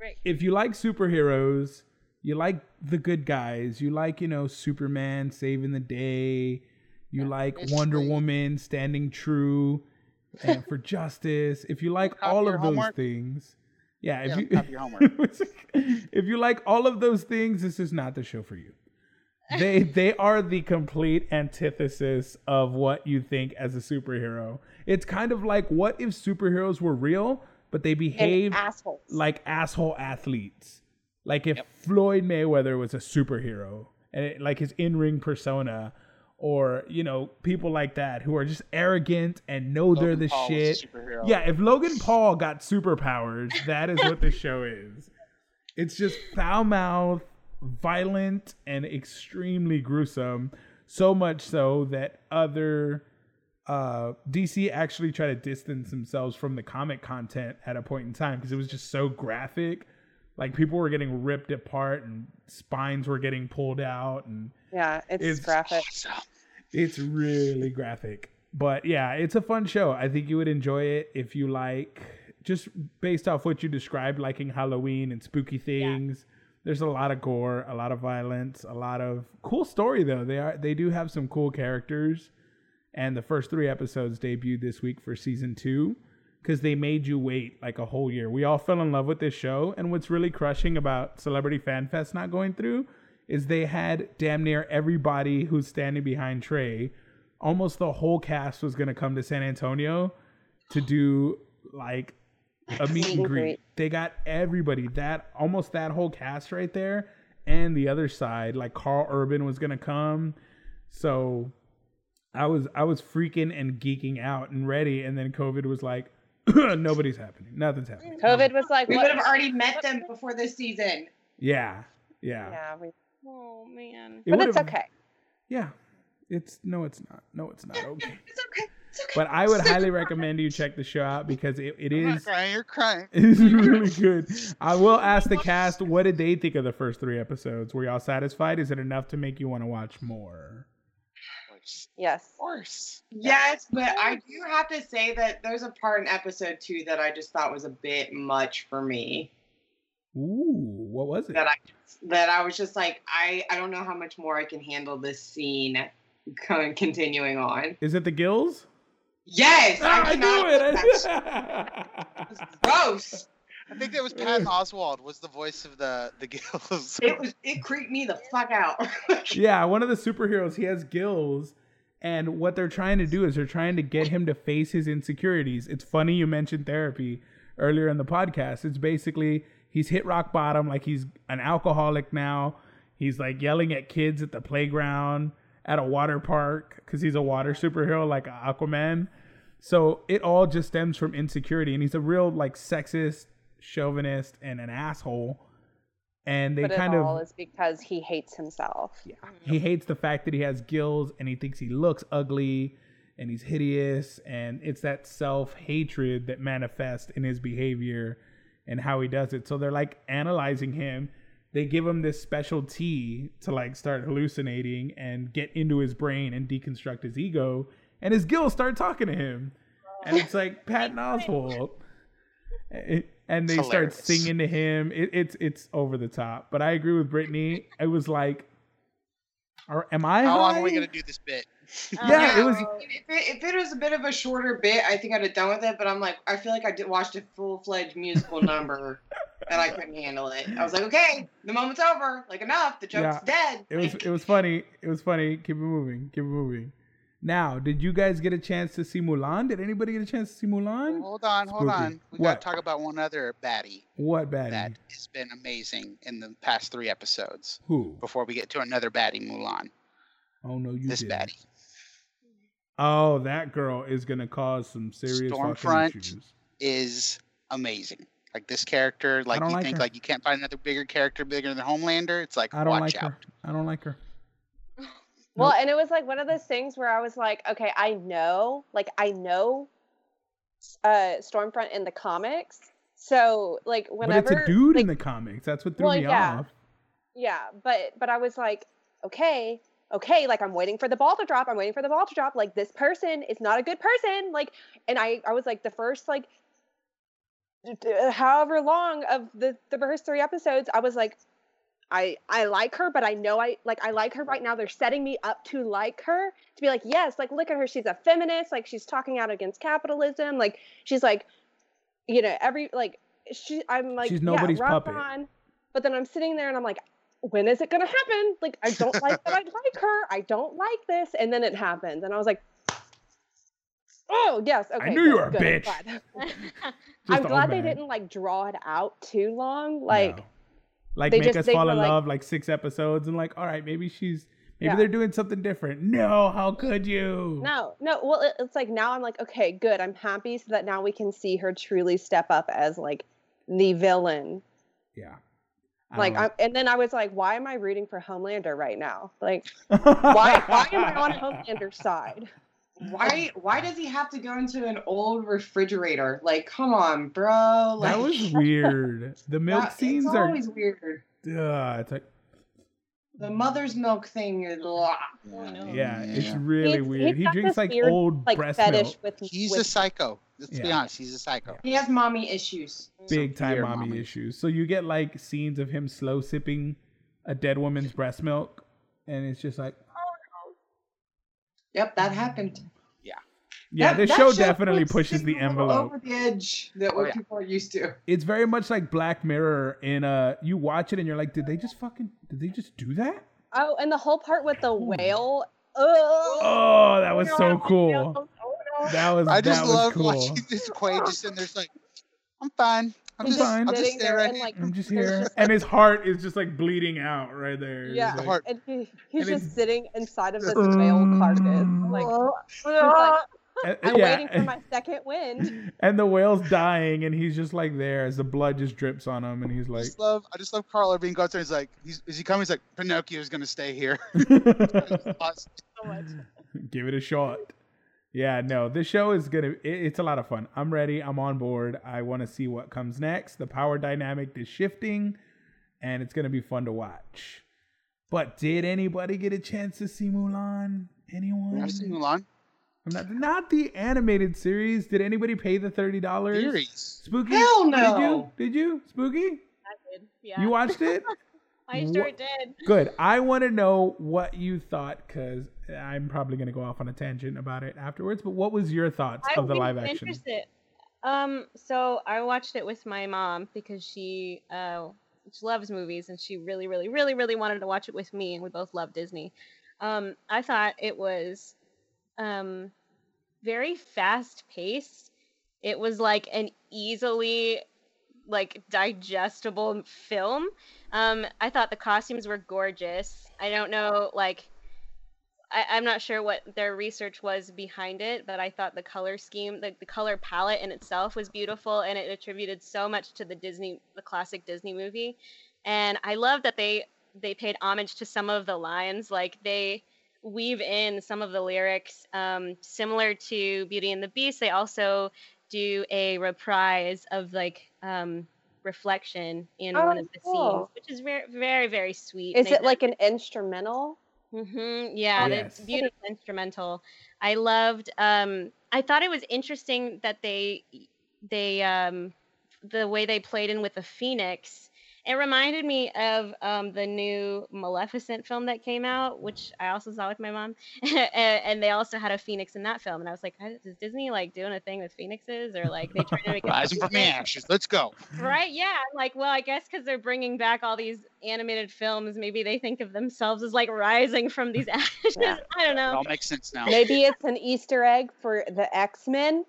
Right. if you like superheroes, you like the good guys, you like, you know, Superman saving the day, you like Wonder Woman standing true and for justice. If you like all of those homework. things, yeah, if Yeah, you copy your homework. [laughs] if you like all of those things, this is not the show for you. They [laughs] they are the complete antithesis of what you think as a superhero. It's kind of like what if superheroes were real, but they behave assholes. like asshole athletes. Like if Floyd Mayweather was a superhero and it, like his in-ring persona or you know people like that who are just arrogant and know they're the Paul shit. Yeah, if Logan Paul got superpowers, that is what the show is. It's just foul mouth, violent, and extremely gruesome. So much so that other uh, DC actually tried to distance themselves from the comic content at a point in time because it was just so graphic. Like people were getting ripped apart and spines were getting pulled out, and yeah, it's, it's- graphic. Awesome. it's really graphic. But yeah, it's a fun show. I think you would enjoy it if you like just based off what you described, liking Halloween and spooky things. There's a lot of gore, a lot of violence, a lot of cool story though. They are they do have some cool characters. And the first three episodes debuted this week for season two because they made you wait like a whole year. We all fell in love with this show. And what's really crushing about Celebrity Fan Fest not going through is they had damn near everybody who's standing behind Trey. Almost the whole cast was going to come to San Antonio to do like a meet and greet. They got everybody that almost that whole cast right there, and the other side like Karl Urban was gonna come. So I was I was freaking and geeking out and ready, and then COVID was like, [clears throat] nobody's happening, nothing's happening. COVID was like, We would have already met them before this season. Yeah, yeah, Yeah, we, Oh man. It but it's okay. yeah. It's no, it's not. No, it's not. Okay. It's okay. It's okay. But I would [laughs] highly recommend you check the show out because it, it I'm not crying. You're crying. [laughs] It's really good. I will ask the cast, what did they think of the first three episodes? Were y'all satisfied? Is it enough to make you want to watch more? Of course. Yes. Of course. Yes, but I do have to say that there's a part in episode two that I just thought was a bit much for me. Ooh, what was it? That I that I was just like, I I don't know how much more I can handle this scene going continuing on. Is it the gills? Yes, Ah, I cannot- knew it. that's [laughs] I- gross. I think that was Patton Oswalt was the voice of the the gills. It was it creeped me the fuck out. [laughs] yeah, one of the superheroes, he has gills. And what they're trying to do is they're trying to get him to face his insecurities. It's funny you mentioned therapy earlier in the podcast. It's basically he's hit rock bottom, like he's an alcoholic now. He's like yelling at kids at the playground, at a water park, because he's a water superhero like Aquaman. So it all just stems from insecurity. And he's a real like sexist, chauvinist, and an asshole. And they but kind it of all is because he hates himself. yeah. He hates the fact that he has gills and he thinks he looks ugly and he's hideous. And it's that self hatred that manifests in his behavior and how he does it. So they're like analyzing him. They give him this special tea to like start hallucinating and get into his brain and deconstruct his ego. And his gills start talking to him. And it's like [laughs] Patton Oswalt. And they start singing to him. It, it's it's over the top. But I agree with Brittany. It was like, or am I? How long are we gonna do this bit? Um, yeah, it was- I mean, if, it, if it was a bit of a shorter bit, I think I'd have done with it. But I'm like, I feel like I did watched a full fledged musical number, [laughs] and I couldn't handle it. I was like, okay, the moment's over. Like enough. The joke's dead. It was it was funny. It was funny. Keep it moving. Keep it moving. Now, did you guys get a chance to see Mulan? Did anybody get a chance to see Mulan? Hold on, hold Spooky. on. We gotta talk about one other baddie What baddie? that has been amazing in the past three episodes. Who? Before we get to another baddie, Mulan. Oh no, you this did. baddie. Oh, that girl is gonna cause some serious fucking Stormfront. issues. is amazing. Like this character, like you like think her. like you can't find another bigger character bigger than Homelander. It's like I don't watch like out. her. I don't like her. Well, Nope. and it was like one of those things where I was like, okay, I know, like I know uh Stormfront in the comics. So like whenever but it's a dude like, in the comics. That's what threw Well, me yeah. off. Yeah, but but I was like, okay, okay, like I'm waiting for the ball to drop. I'm waiting for the ball to drop. Like this person is not a good person. Like, and I, I was like the first like, d- uh, however long of the the first three episodes, I was like, I I like her, but I know I like I like her right now. They're setting me up to like her to be like, yes, like look at her. She's a feminist. Like she's talking out against capitalism. Like she's like, you know, every like she. I'm like, She's nobody's rock puppet. on. But then I'm sitting there and I'm like, when is it gonna happen? Like I don't like that I [laughs] like her. I don't like this. And then it happens, and I was like, oh yes, okay. knew you were a good, I'm bitch. glad. [laughs] I'm glad they didn't like draw it out too long. Like No. like make just- us fall in like- love like six episodes and like all right maybe she's maybe Yeah. they're doing something different no how could you No, no. Well, it- it's like now I'm like, okay, good. I'm happy so that now we can see her truly step up as like the villain. yeah I Like, don't I'm, and then I was like, why am I rooting for Homelander right now? Like, [laughs] why, why am I on Homelander's side? Why why does he have to go into an old refrigerator? Like, come on, bro. Like that was [laughs] weird the milk that- scenes it's are always weird. uh, it's like The mother's milk thing is blah. yeah it's really He's- weird he's he drinks like weird, old Like breast fetish milk with He's with, a psycho. Let's be honest. He's a psycho. He has mommy issues. big time mommy, mommy. issues so you get like scenes of him slow sipping a dead woman's breast milk and it's just like oh no. Yep, that happened. Yeah That- this that show definitely pushes the envelope over the edge that Oh, what yeah. people are used to. it's very much like Black Mirror in uh you watch it and you're like, did they just fucking did they just do that? oh, and the whole part with the whale. Oh, that was so cool. That was I just that love cool. watching this Quaid just sitting there. It's like, I'm fine. I'm, I'm just, fine. I'll just Sitting stay there right and here. like I'm just here, and his heart is just like bleeding out right there. Yeah. like- heart. and he, he's and just it's- sitting inside of this whale [laughs] carcass. Like, [laughs] he's like, I'm yeah, waiting for my second wind. [laughs] and the whale's dying, and he's just like there as the blood just drips on him, and he's I like, just love, I just love Carl being goes there. He's like, he's, is he coming? He's like, Pinocchio's gonna stay here. [laughs] [laughs] Give it a shot. Yeah, no, this show is gonna. It, it's a lot of fun. I'm ready. I'm on board. I want to see what comes next. The power dynamic is shifting, and it's gonna be fun to watch. But did anybody get a chance to see Mulan? Anyone? I've seen Mulan. I'm not not the animated series. Did anybody pay the thirty dollars? Series. Spooky? Hell Did you? no. Did you? Spooky? I did. Yeah. You watched it? [laughs] I sure What- did. Good. I want to know what you thought because I'm probably going to go off on a tangent about it afterwards. But what was your thoughts I of the live action? interested. Um, so I watched it with my mom because she uh she loves movies and she really, really, really, really wanted to watch it with me, and we both love Disney. Um, I thought it was um very fast paced. It was like an easily like digestible film. Um, I thought the costumes were gorgeous. I don't know, like I, I'm not sure what their research was behind it, but I thought the color scheme, the, the color palette in itself was beautiful, and it attributed so much to the Disney, the classic Disney movie. And I love that they they paid homage to some of the lines, like they weave in some of the lyrics, um, similar to Beauty and the Beast. They also do a reprise of like um, reflection in Oh, one of the cool. scenes, which is very, very, very sweet. Is They it like an instrumental? Mm-hmm. Yeah, Yes. the beautiful instrumental. I loved. Um, I thought it was interesting that they they um, the way they played in with the phoenix. It reminded me of um, the new Maleficent film that came out, which I also saw with my mom, [laughs] and, and they also had a phoenix in that film. And I was like, is Disney like doing a thing with phoenixes, or like they trying to make it Rising from the ashes. Let's go. Right? Yeah. I'm like, well, I guess because they're bringing back all these animated films, maybe they think of themselves as like rising from these [laughs] ashes. Yeah. I don't know. It know. all makes sense now. Maybe it's an Easter egg for the X Men.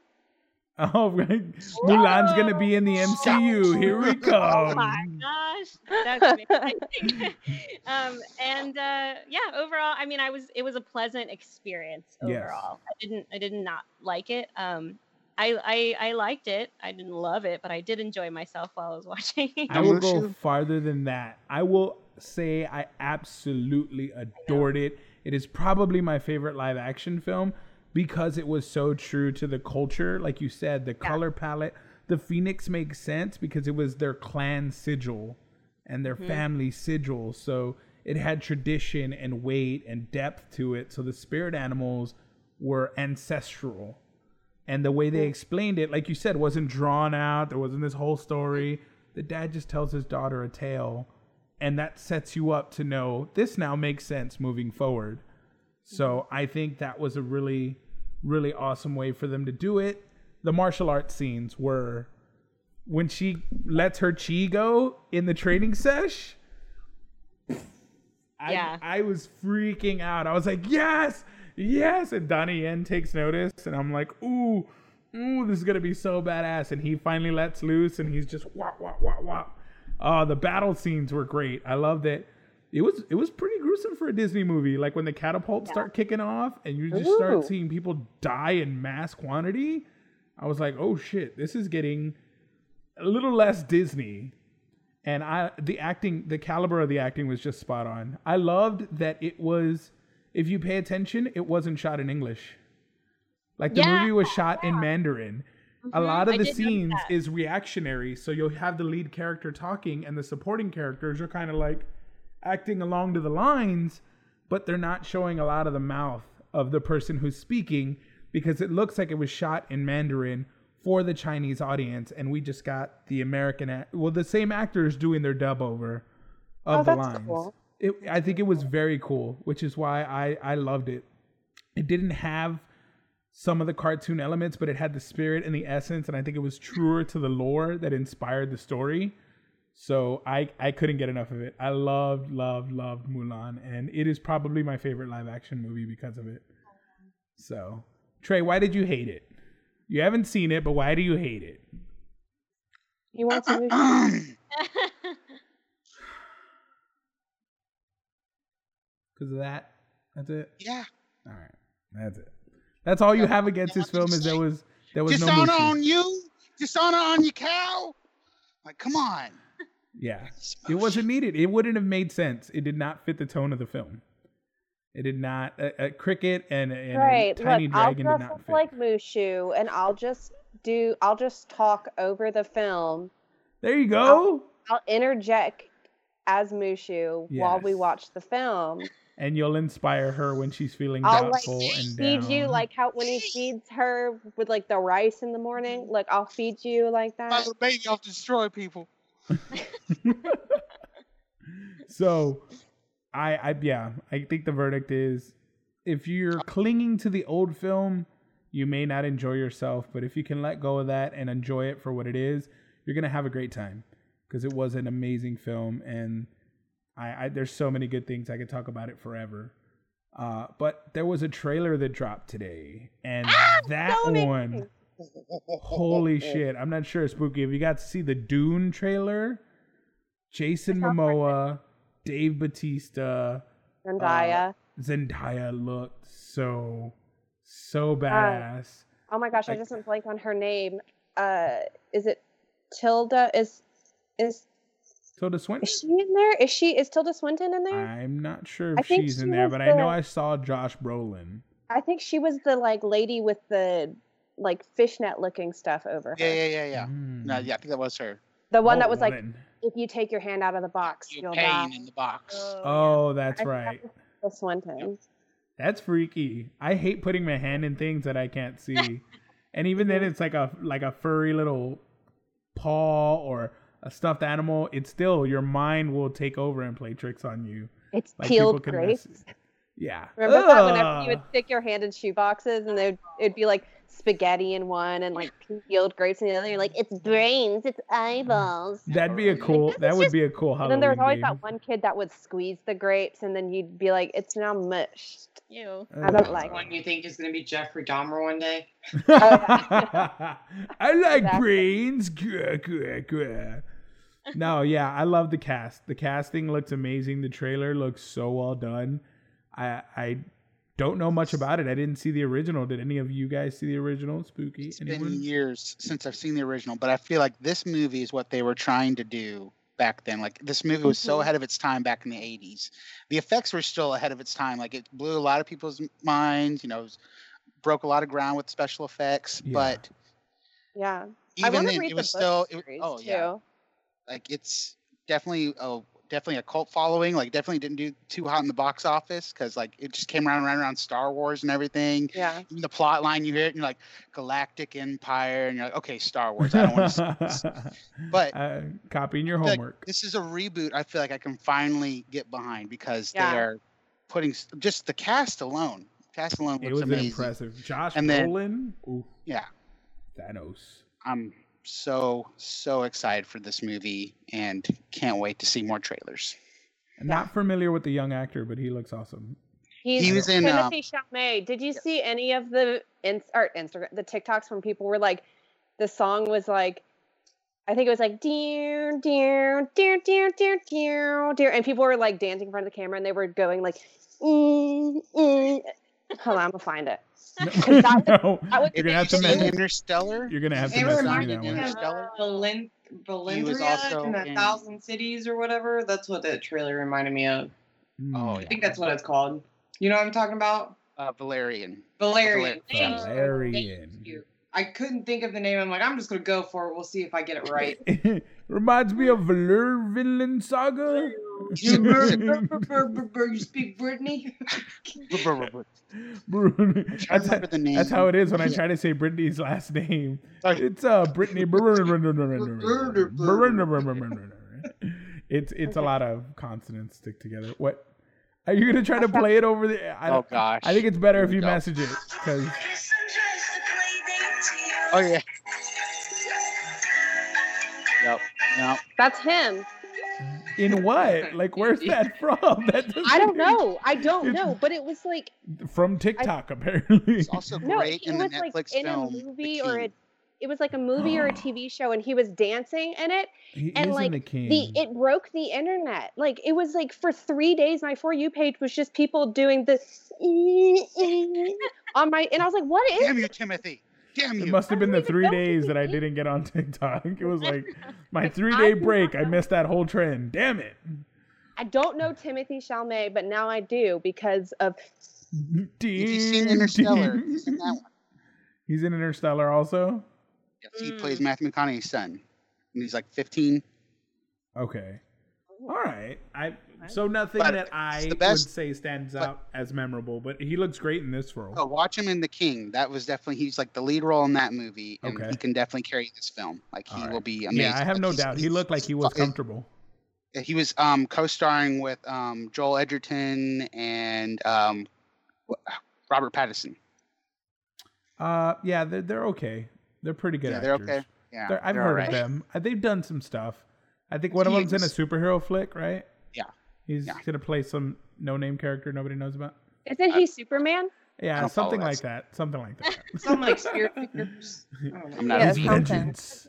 Oh, right. Mulan's going to be in the MCU. Here we go. [laughs] Oh my gosh, that's amazing. [laughs] um, and uh, yeah, overall, I mean, I was it was a pleasant experience Yes. overall. I didn't I did not like it. Um, I, I I liked it. I didn't love it, but I did enjoy myself while I was [laughs] watching. I will go farther than that. I will say I absolutely adored it. It is probably my favorite live action film because it was so true to the culture. Like you said, the color palette, the Phoenix makes sense because it was their clan sigil and their mm-hmm. family sigil. So it had tradition and weight and depth to it. So the spirit animals were ancestral. And the way they explained it, like you said, wasn't drawn out. There wasn't this whole story. The dad just tells his daughter a tale, and that sets you up to know this now makes sense moving forward. So I think that was a really, really awesome way for them to do it. The martial arts scenes were when she lets her chi go in the training sesh. I, Yeah. I was freaking out. I was like, yes, yes. And Donnie Yen takes notice, and I'm like, ooh, ooh, this is gonna be so badass. And he finally lets loose, and he's just wah wah wah wah. Uh, the battle scenes were great. I loved it. It was it was pretty gruesome for a Disney movie. Like when the catapults start kicking off, and you just start seeing people die in mass quantity. I was like, oh shit, this is getting a little less Disney. And I the acting, the caliber of the acting was just spot on. I loved that it was if you pay attention, it wasn't shot in English. Like the Yeah, movie was shot in Mandarin. A Mhm, lot of I the scenes is reactionary, so you'll have the lead character talking and the supporting characters are kind of like acting along to the lines, but they're not showing a lot of the mouth of the person who's speaking because it looks like it was shot in Mandarin for the Chinese audience, and we just got the American, act- well, the same actors doing their dub over of Oh, the that's lines. cool. It, I think it was very cool, which is why I I loved it. It didn't have some of the cartoon elements, but it had the spirit and the essence, and I think it was truer to the lore that inspired the story. So I I couldn't get enough of it. I loved loved loved Mulan, and it is probably my favorite live action movie because of it. So Trey, why did you hate it? You haven't seen it, but why do you hate it? You want to? [clears throat] Because of that. That's it. yeah. All right, that's it. That's all you have against this film is there was there was no Dishonor Mushu. on you. Dishonor on your cow. Like, come on. Yeah, it wasn't needed. It wouldn't have made sense. It did not fit the tone of the film. It did not. A, a cricket and, and right. a tiny Look, I'll dragon did dress not fit. like Mushu, and I'll just do. I'll just talk over the film. there you go. I'll interject as Mushu while we watch the film. And you'll inspire her when she's feeling I'll like doubtful and feed you like how when he feeds her with like the rice in the morning. Like I'll feed you like My that. little baby off to destroy people. [laughs] [laughs] so, I, I yeah, I think the verdict is if you're clinging to the old film, you may not enjoy yourself, but if you can let go of that and enjoy it for what it is, you're gonna have a great time because it was an amazing film, and I, I there's so many good things I could talk about it forever. Uh, but there was a trailer that dropped today, and that so one, holy shit! I'm not sure, Spooky, if you got to see the Dune trailer. Jason Momoa, Dave Bautista, Zendaya. Zendaya looked so so badass. oh my gosh, I like- just went blank on her name. Uh, is it Tilda? Is is Tilda Swinton. is she in there? Is she is Tilda Swinton in there? I'm not sure if think she's she in there, was but I know I saw Josh Brolin. I think she was the like lady with the like fishnet looking stuff over her. Yeah, yeah, yeah, yeah. Mm. No, yeah, I think that was her. The one Oh, that was like, woman. If you take your hand out of the box, You you'll pain die. in the box. Oh, oh that's I think right. that was The Swinton. That's freaky. I hate putting my hand in things that I can't [laughs] see. and even then it's like a like a furry little paw or a stuffed animal. It's still your mind will take over and play tricks on you. It's Like peeled people grapes. mess- Yeah. Remember that whenever you would stick your hand in shoe boxes and they'd, it'd be like spaghetti in one and like peeled grapes in the other. You're like, it's brains, it's eyeballs. That'd be a cool. this That is would just- be a cool And then there was always game. that one kid that would squeeze the grapes and then you'd be like, it's now mushed. Ew. I don't like One you think is going to be Jeffrey Dahmer one day? [laughs] I like Exactly. brains. Grr, grr, grr. No, yeah, I love the cast. The casting looks amazing. The trailer looks so well done. I I don't know much about it. I didn't see the original. Did any of you guys see the original? Spooky? It's Anyone? been years since I've seen the original, but I feel like this movie is what they were trying to do back then. Like this movie was so Mhm. ahead of its time back in the 80s. The effects were still ahead of its time. Like it blew a lot of people's minds, you know, it was- broke a lot of ground with special effects, Yeah. but Yeah. I even want then to read it the was book still it, series oh too. yeah. Like it's definitely a definitely a cult following. Like definitely didn't do too hot in the box office because like it just came around around around Star Wars and everything. Yeah. Even the plot line you hear it and you're like Galactic Empire and you're like okay Star Wars. I don't want to. see this. [laughs] But uh, copying your I feel like homework. this is a reboot. I feel like I can finally get behind because Yeah. they are putting just the cast alone. Cast alone It was amazing. impressive. Josh And then- Brolin. Ooh, Yeah, Thanos. I'm so so excited for this movie and can't wait to see more trailers. Not familiar with the young actor, but he looks awesome. He's He was in, Timothée Chalamet. Did you see any of the in, or Instagram the TikToks when people were like, the song was like, I think it was like dear dear dear dear dear dear dear, and people were like dancing in front of the camera and they were going like, mm, mm. hold on, I'm gonna find it. [laughs] No, that no, that was- you're gonna have to Have you seen message. Interstellar? You're gonna have to It message me reminded that one. Interstellar? Valin- He was also in a in- thousand cities or whatever. That's what that trailer reminded me of. Hmm. Oh I yeah, think that's what it's called. You know what I'm talking about? uh, Valerian. Valerian. Valerian. Thank Valerian. you. I couldn't think of the name. I'm like, I'm just gonna go for it. We'll see if I get it right. [laughs] Reminds me of Valor Vinland Saga. You speak Brittany? Brun- I'm trying to that's, remember that's how it is when I try to say Brittany's last name. Sorry. It's uh Brittany. it's it's a lot of consonants stick together. What? Are you gonna try to play it over the? I, Oh gosh. I think it's better if you go. message it because Oh yeah. Yep. Yep. That's him. In what? [laughs] Like, where's that [laughs] from? That doesn't I don't even- know. I don't know, but it was like From TikTok, apparently. It's also no, great it in the was Netflix like in a movie or a it was like a movie or a [gasps] TV show, and he was dancing in it, He and is like in the king. the it broke the internet. Like it was like for three days, my for you page was just people doing the [laughs] on my, and I was like, what is? Damn you, Timothée! Damn It must have been the three know days that I didn't get on TikTok. It was like [laughs] my three day break. I missed that whole trend. Damn it. I don't know Timothée Chalamet, but now I do because of If you've seen Interstellar, he's in that one. He's in Interstellar also. Yes, he Mm. plays Matthew McConaughey's son, and he's like 15. Okay. All right. I so nothing But that I the best- would say stands but- out as memorable, but he looks great in this role. Oh, watch him in The King. That was definitely he's like the lead role in that movie, and Okay. he can definitely carry this film. Like he All right. will be amazing. yeah, I have Like, no doubt. He looked like he was fu- comfortable. He was um co-starring with um Joel Edgerton and um Robert Pattinson. Uh, yeah, they're they're okay. They're pretty good. yeah, they're actors. okay. Yeah, They're- I've they're heard alright. of them. Uh, They've done some stuff. I think one of them's in a superhero flick, right? Yeah. He's Yeah. gonna play some no-name character nobody knows about. isn't he Superman? Yeah, something like that. Something like that. [laughs] Some like spirit fingers. I don't know. I'm not Yeah, His something. vengeance.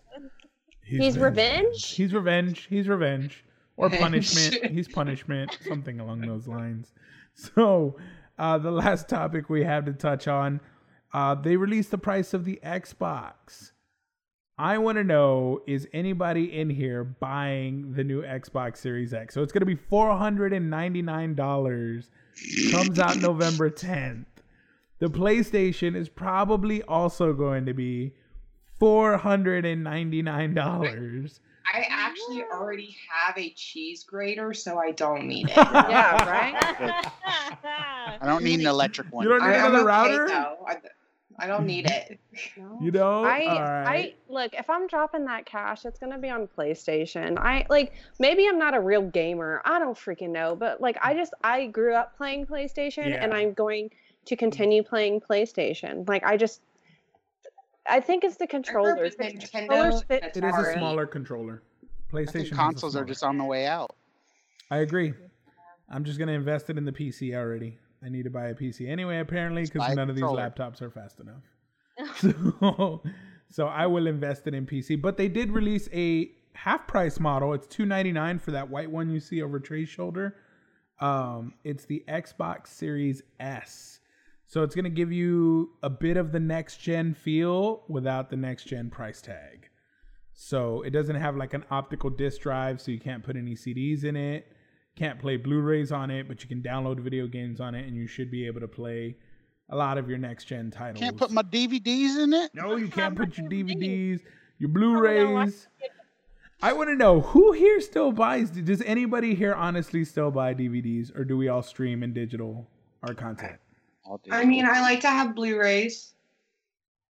His He's revenge? He's revenge. He's revenge. Or punishment. He's [laughs] punishment. Something along those lines. So, uh, the last topic we have to touch on uh, they released the price of the Xbox. I want to know is anybody in here buying the new Xbox Series X? So, it's going to be $499. Comes out November 10th. The PlayStation is probably also going to be $499. I actually already have a cheese grater, so I don't need it. [laughs] Yeah, right. [laughs] [laughs] I don't need an electric one. You don't I, need I'm another okay, router? though. I, I don't need [laughs] it. You don't. I All right. I look if I'm dropping that cash, it's gonna be on PlayStation. I like maybe I'm not a real gamer. I don't freaking know, but like I just I grew up playing PlayStation and I'm going to mm. continue playing PlayStation. Like I just I think it's the controllers. The controllers fit It is a smaller controller. PlayStation think has a consoles are just on the way out. I agree. I'm just gonna invest it in the PC already. I need to buy a PC anyway, apparently, because a none of these laptops are fast enough. [laughs] so, so I will invest it in PC. But they did release a half price model. It's two ninety nine for that white one you see over Trey's shoulder. Um, it's the Xbox Series S. So it's gonna give you a bit of the next gen feel without the next gen price tag. So it doesn't have like an optical disc drive, so you can't put any CDs in it. Can't play Blu-rays on it, but you can download video games on it, and you should be able to play a lot of your next gen titles. Can't put my DVDs in it. no, you can't put your DVDs. DVDs, your Blu-rays. I want to know who here still buys. Does anybody here honestly still buy DVDs, or do we all stream in digital our content? I'll do I it. mean, I like to have Blu-rays.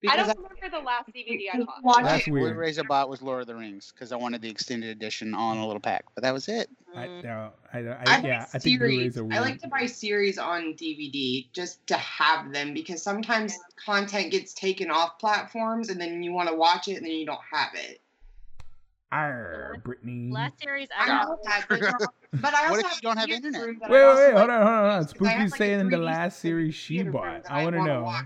I don't remember the last [laughs] DVD I bought. That's weird. Blu-rays I bought was Lord of the Rings because I wanted the extended edition on a little pack, but that was it. I, Mm. no, I, I, I yeah, buy I think Blu-rays series. are I like to buy series on DVD just to have them because sometimes content gets taken off platforms and then you want to watch it and then you don't have it. Arr, Brittany. Last series I I got. but, [laughs] but I What also if you don't have internet? Wait, wait, wait, hold on, hold on, hold on. because I Spooky's like, saying the last series she bought. that I want to wanna know watch.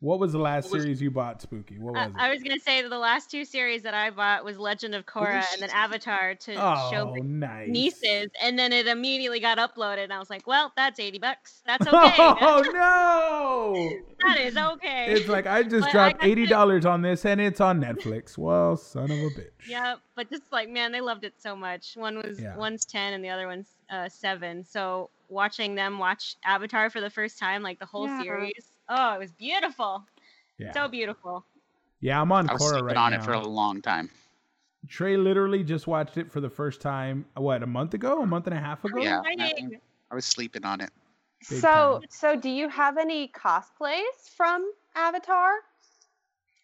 What was the last was- series you bought, Spooky? What was I, it? I was gonna say that the last two series that I bought was Legend of Korra and then Avatar to show oh, my nice. nieces, and then it immediately got uploaded, and I was like, "Well, that's eighty bucks. That's [laughs] okay. Oh no! [laughs] that is okay." It's like I just But I dropped got to- eighty dollars on this and it's on Netflix. Well, son of a bitch. Yeah, but just like man, they loved it so much. One was Yeah. one's ten and the other one's uh, seven. So watching them watch Avatar for the first time, like the whole Yeah. series, oh, it was beautiful. Yeah. So beautiful. Yeah, I'm on I was Korra sleeping right on now. it for a long time. Trey literally just watched it for the first time. What a month ago, a month and a half ago. Yeah. Exciting. I was sleeping on it. Big So, time. so do you have any cosplays from Avatar?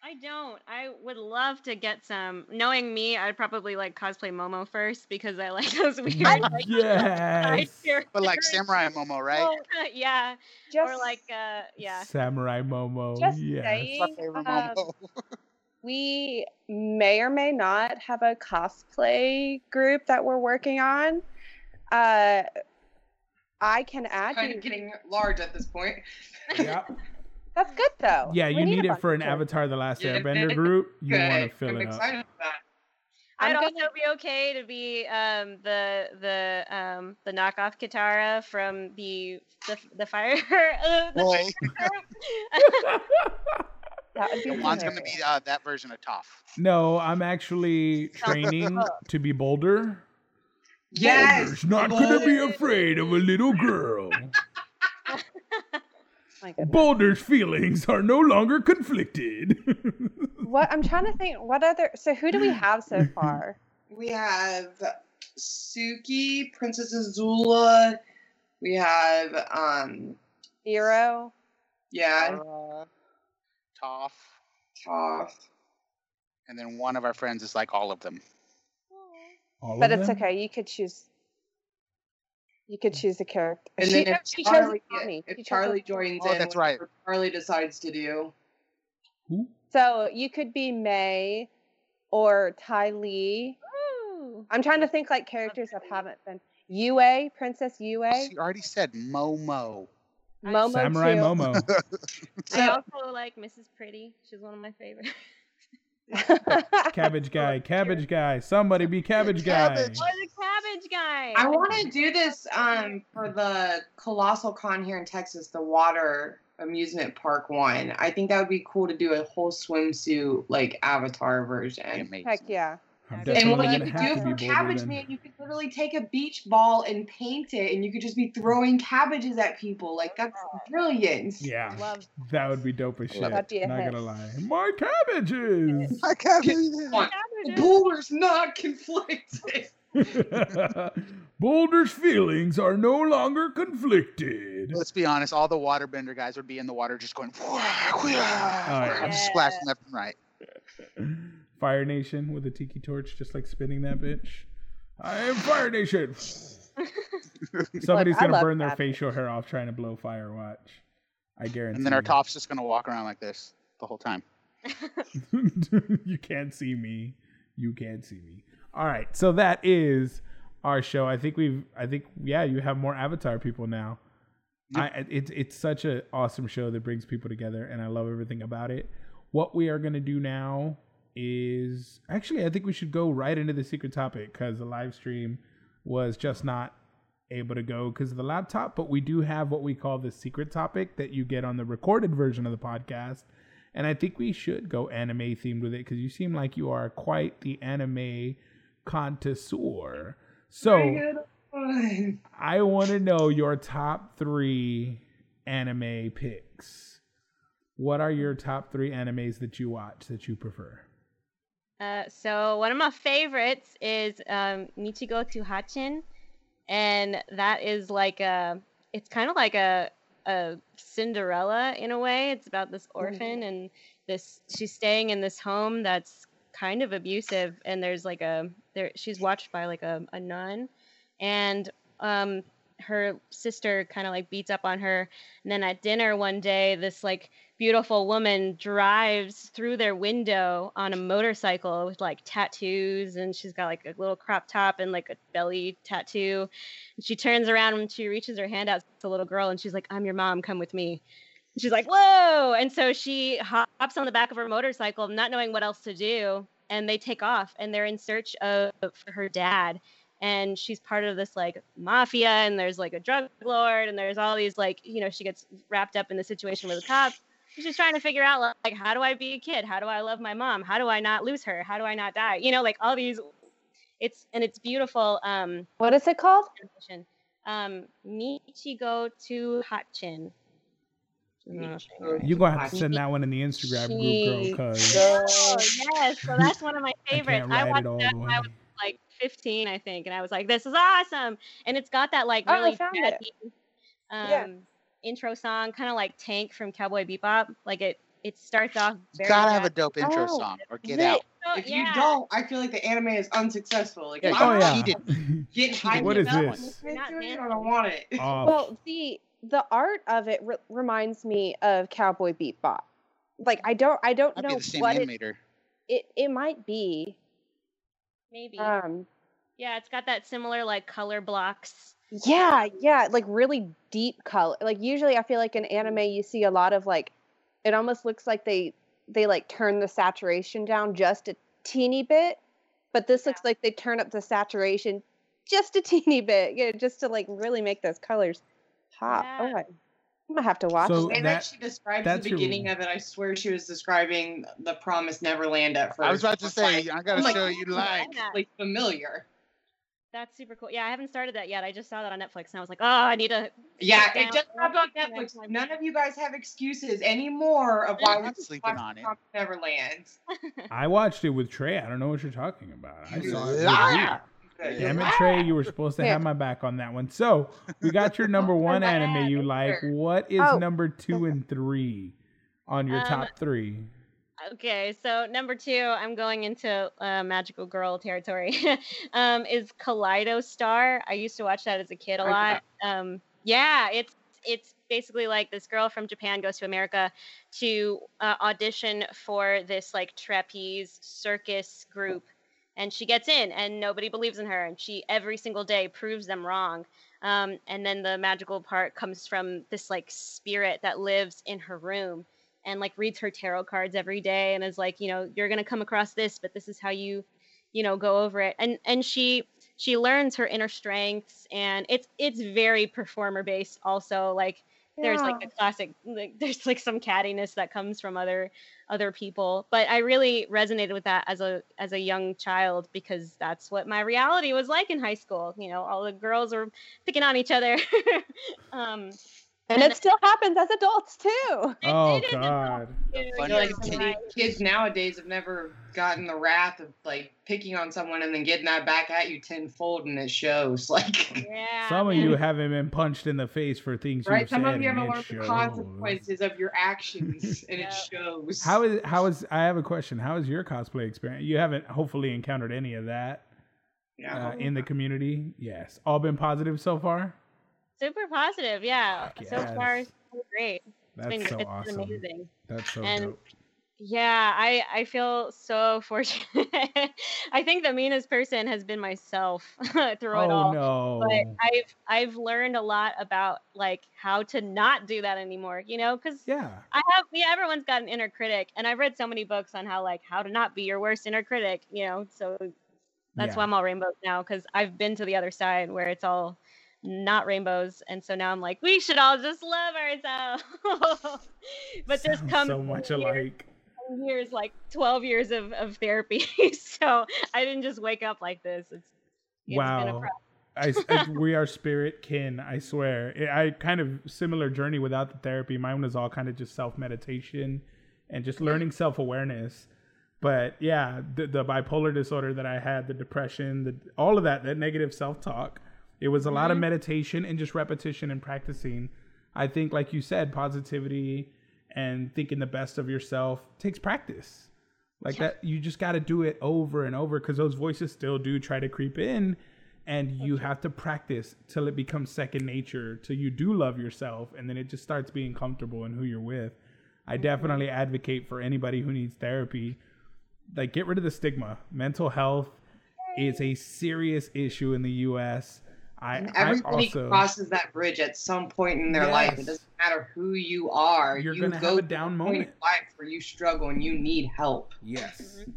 I don't. I would love to get some. Knowing me, I'd probably like cosplay Momo first because I like [laughs] those weird like [laughs] side yes. But like. Samurai Momo, right? Oh, [laughs] yeah. Just or like uh yeah. Samurai Momo. Just yes. saying. It's my favorite um, Momo. we may or may not have a cosplay group that we're working on. Uh, I can add kind you. of getting large at this point. Yeah. That's good though. Yeah, We you need a it for an. Avatar: The Last Yeah, Airbender group. You Good. want to fill I'm it up. excited for that. I'm I'd gonna- also be okay to be um, the the um, the knockoff Katara from the the, the fire. uh, [laughs] the Boy, [laughs] [laughs] That would be Juan's gonna be uh, that version of Toph. No, I'm actually training to be Boulder. Yes. Boulder's not gonna be afraid of a little girl. My goodness. Boulder's feelings are no longer conflicted. [laughs] What I'm trying to think. What other? So who do we have so [laughs] far? We have Suki, Princess Azula. We have um Zero. yeah, Uh, Toph, Toph. and then one of our friends is like all of them. All But of it's them? okay. You could choose. You could choose a character. And she, then if she chose Charlie, Tommy. She if chose Charlie joins Oh, in, that's right. Charlie decides to do. Who? So you could be Mai or Ty Lee. Ooh. I'm trying to think like characters that haven't been. Yue, Princess Yue, She already said Momo. Momo Samurai too. Momo. [laughs] [laughs] I also like Mrs. Pretty. She's one of my favorites. Cabbage guy. [laughs] Cabbage guy. Somebody be cabbage guy. Cabbage. Or the cabbage guy. I want to do this um for the Colossal Con here in Texas, the water amusement park one. I think that would be cool to do a whole swimsuit like Avatar version. Amazing. Heck yeah. I'm And definitely And what you could do to for Cabbage then. Man, you could literally take a beach ball and paint it, and you could just be throwing cabbages at people. Like that's brilliant. Yeah, Love. that would be dope as shit. love That'd be a Not hit. gonna lie. My cabbages. I can't believe One. Cabbages. Boulder's not conflicted. [laughs] Boulder's feelings are no longer conflicted. Let's be honest, all the waterbender guys would be in the water just going, wah, wah, oh, yeah. splashing left and right. [laughs] Fire Nation with a tiki torch, just like spinning that bitch. I am Fire Nation. [laughs] Somebody's Look, I gonna love burn their that. facial hair off trying to blow fire. Watch. I guarantee. And then our you. Toph's just gonna walk around like this the whole time. [laughs] [laughs] you can't see me. You can't see me. All right, so that is our show. I think we've. I think yeah, you have more Avatar people now. I, it's it's such an awesome show that brings people together, and I love everything about it. What we are gonna do now is actually, I think we should go right into the secret topic because the live stream was just not able to go because of the laptop. But we do have what we call the secret topic that you get on the recorded version of the podcast. And I think we should go anime themed with it because you seem like you are quite the anime connoisseur. So [laughs] I want to know your top three anime picks. What are your top three animes that you watch that you prefer? Uh, so one of my favorites is um, Michiko to Hatchin, and that is like a. It's kind of like a a Cinderella in a way. It's about this orphan and this. She's staying in this home that's kind of abusive, and there's like a there. She's watched by like a, a nun, and um, her sister kind of like beats up on her. And then at dinner one day, this like beautiful woman drives through their window on a motorcycle with like tattoos and she's got like a little crop top and like a belly tattoo. And she turns around and she reaches her hand out to the little girl and she's like i'm your mom come with me. And she's like whoa. And so she hops on the back of her motorcycle not knowing what else to do and they take off and they're in search of for her dad. And she's part of this like mafia and there's like a drug lord and there's all these like you know she gets wrapped up in the situation with the cops she's trying to figure out like how do I be a kid? How do I love my mom? How do I not lose her? How do I not die? You know, like all these it's and it's beautiful. Um what is it called? Um Michiko to Hatchin. You're gonna have to send that one in the Instagram group, girl. Cause oh yes, so that's one of my favorites. I, I watched that when I was like 15, I think, and I was like, "This is awesome!" And it's got that like really oh, um, yeah intro song, kind of like Tank from Cowboy Bebop. Like it, it starts off. you gotta have a dope intro oh, song or get out. if yeah. you don't, I feel like the anime is unsuccessful. Like, yeah, oh yeah. [laughs] Get high. What is this? I don't want it. Oh. [laughs] Well, the the art of it re- reminds me of Cowboy Bebop. Like I don't, I don't know the same what animator. It, it it might be. Maybe. Um. Yeah, it's got that similar like color blocks yeah, yeah, like really deep color. Like usually I feel like in anime you see a lot of like it almost looks like they they like turn the saturation down just a teeny bit, but this yeah. looks like they turn up the saturation just a [laughs] teeny bit, yeah, just to like really make those colors pop. Yeah. Oh, I, I'm gonna have to watch. So that, she described the beginning of it. I swear she was describing the Promised Neverland at first. I was about to say, like, I gotta oh I'm show like, you like, like familiar. That's super cool. Yeah, I haven't started that yet. I just saw that on Netflix and I was like, oh, I need to. Yeah, it just dropped on Netflix. None of you guys have excuses anymore of why we're sleeping on it. Neverland. [laughs] I watched it with Trey. I don't know what you're talking about. I saw it. Liar. Damn it, Trey! You were supposed to have my back on that one. So we got your number [laughs] one anime you like. What is Oh. number two and three on your Um, top three? Okay, so number two, I'm going into uh, magical girl territory. [laughs] um, is Kaleido Star. I used to watch that as a kid a lot. Um, yeah, it's it's basically like this girl from Japan goes to America to uh, audition for this like trapeze circus group, and she gets in, and nobody believes in her, and she every single day proves them wrong. Um, and then the magical part comes from this like spirit that lives in her room and like reads her tarot cards every day and is like you know you're going to come across this but this is how you you know go over it. And and she she learns her inner strengths and it's it's very performer based also like there's like the classic like [laughs] there's like some cattiness that comes from other other people but i really resonated with that as a as a young child because that's what my reality was like in high school you know all the girls were picking on each other. [laughs] Um and it still happens as adults too. Oh did in the God! Dude, Funny like as kids nowadays have never gotten the wrath of like picking on someone and then getting that back at you tenfold, and it shows. [laughs] Like, Yeah. Some of you haven't been punched in the face for things right? you've Some of you haven't learned the consequences of your actions, [laughs] and Yeah. it shows. How is how is I have a question. How is your cosplay experience? You haven't hopefully encountered any of that Yeah. uh, in the community. Yes, all been positive so far. Super positive, yeah. Fuck So far, so great. It's That's been, so it's been awesome. amazing. That's so And- dope. Yeah, I I feel so [laughs] fortunate. I think the meanest person has been myself [laughs] through it Oh all. no! But I've I've learned a lot about like how to not do that anymore. You know, because yeah, I have yeah, everyone's got an inner critic, and I've read so many books on how like how to not be your worst inner critic. You know, so that's yeah. why I'm all rainbows now because I've been to the other side where it's all not rainbows, and so now I'm like, we should all just love ourselves. [laughs] but this Sounds comes so much years, alike. years, like 12 years of, of therapy. [laughs] so I didn't just wake up like this. It's, it's been a Wow. I, I- we are [laughs] spirit kin. I swear. I I kind of similar journey without the therapy. Mine was all kind of just self meditation and just learning self awareness. But yeah, the, the bipolar disorder that I had, the depression, the all of that, that negative self talk. It was a lot of mm-hmm. meditation and just repetition and practicing. I think, like you said, positivity and thinking the best of yourself takes practice. Like that, you just got to do it over and over because those voices still do try to creep in, and you have to practice till it becomes second nature, till you do love yourself, and then it just starts being comfortable in who you're with. I mm-hmm. definitely advocate for anybody who needs therapy. Like, get rid of the stigma. Mental health is a serious issue in the U.S. I, And I everybody also crosses that bridge at some point in their life. It doesn't matter who you are. You're you gonna go have a through down point in moment. life where you struggle and you need help. Yes. Mm-hmm.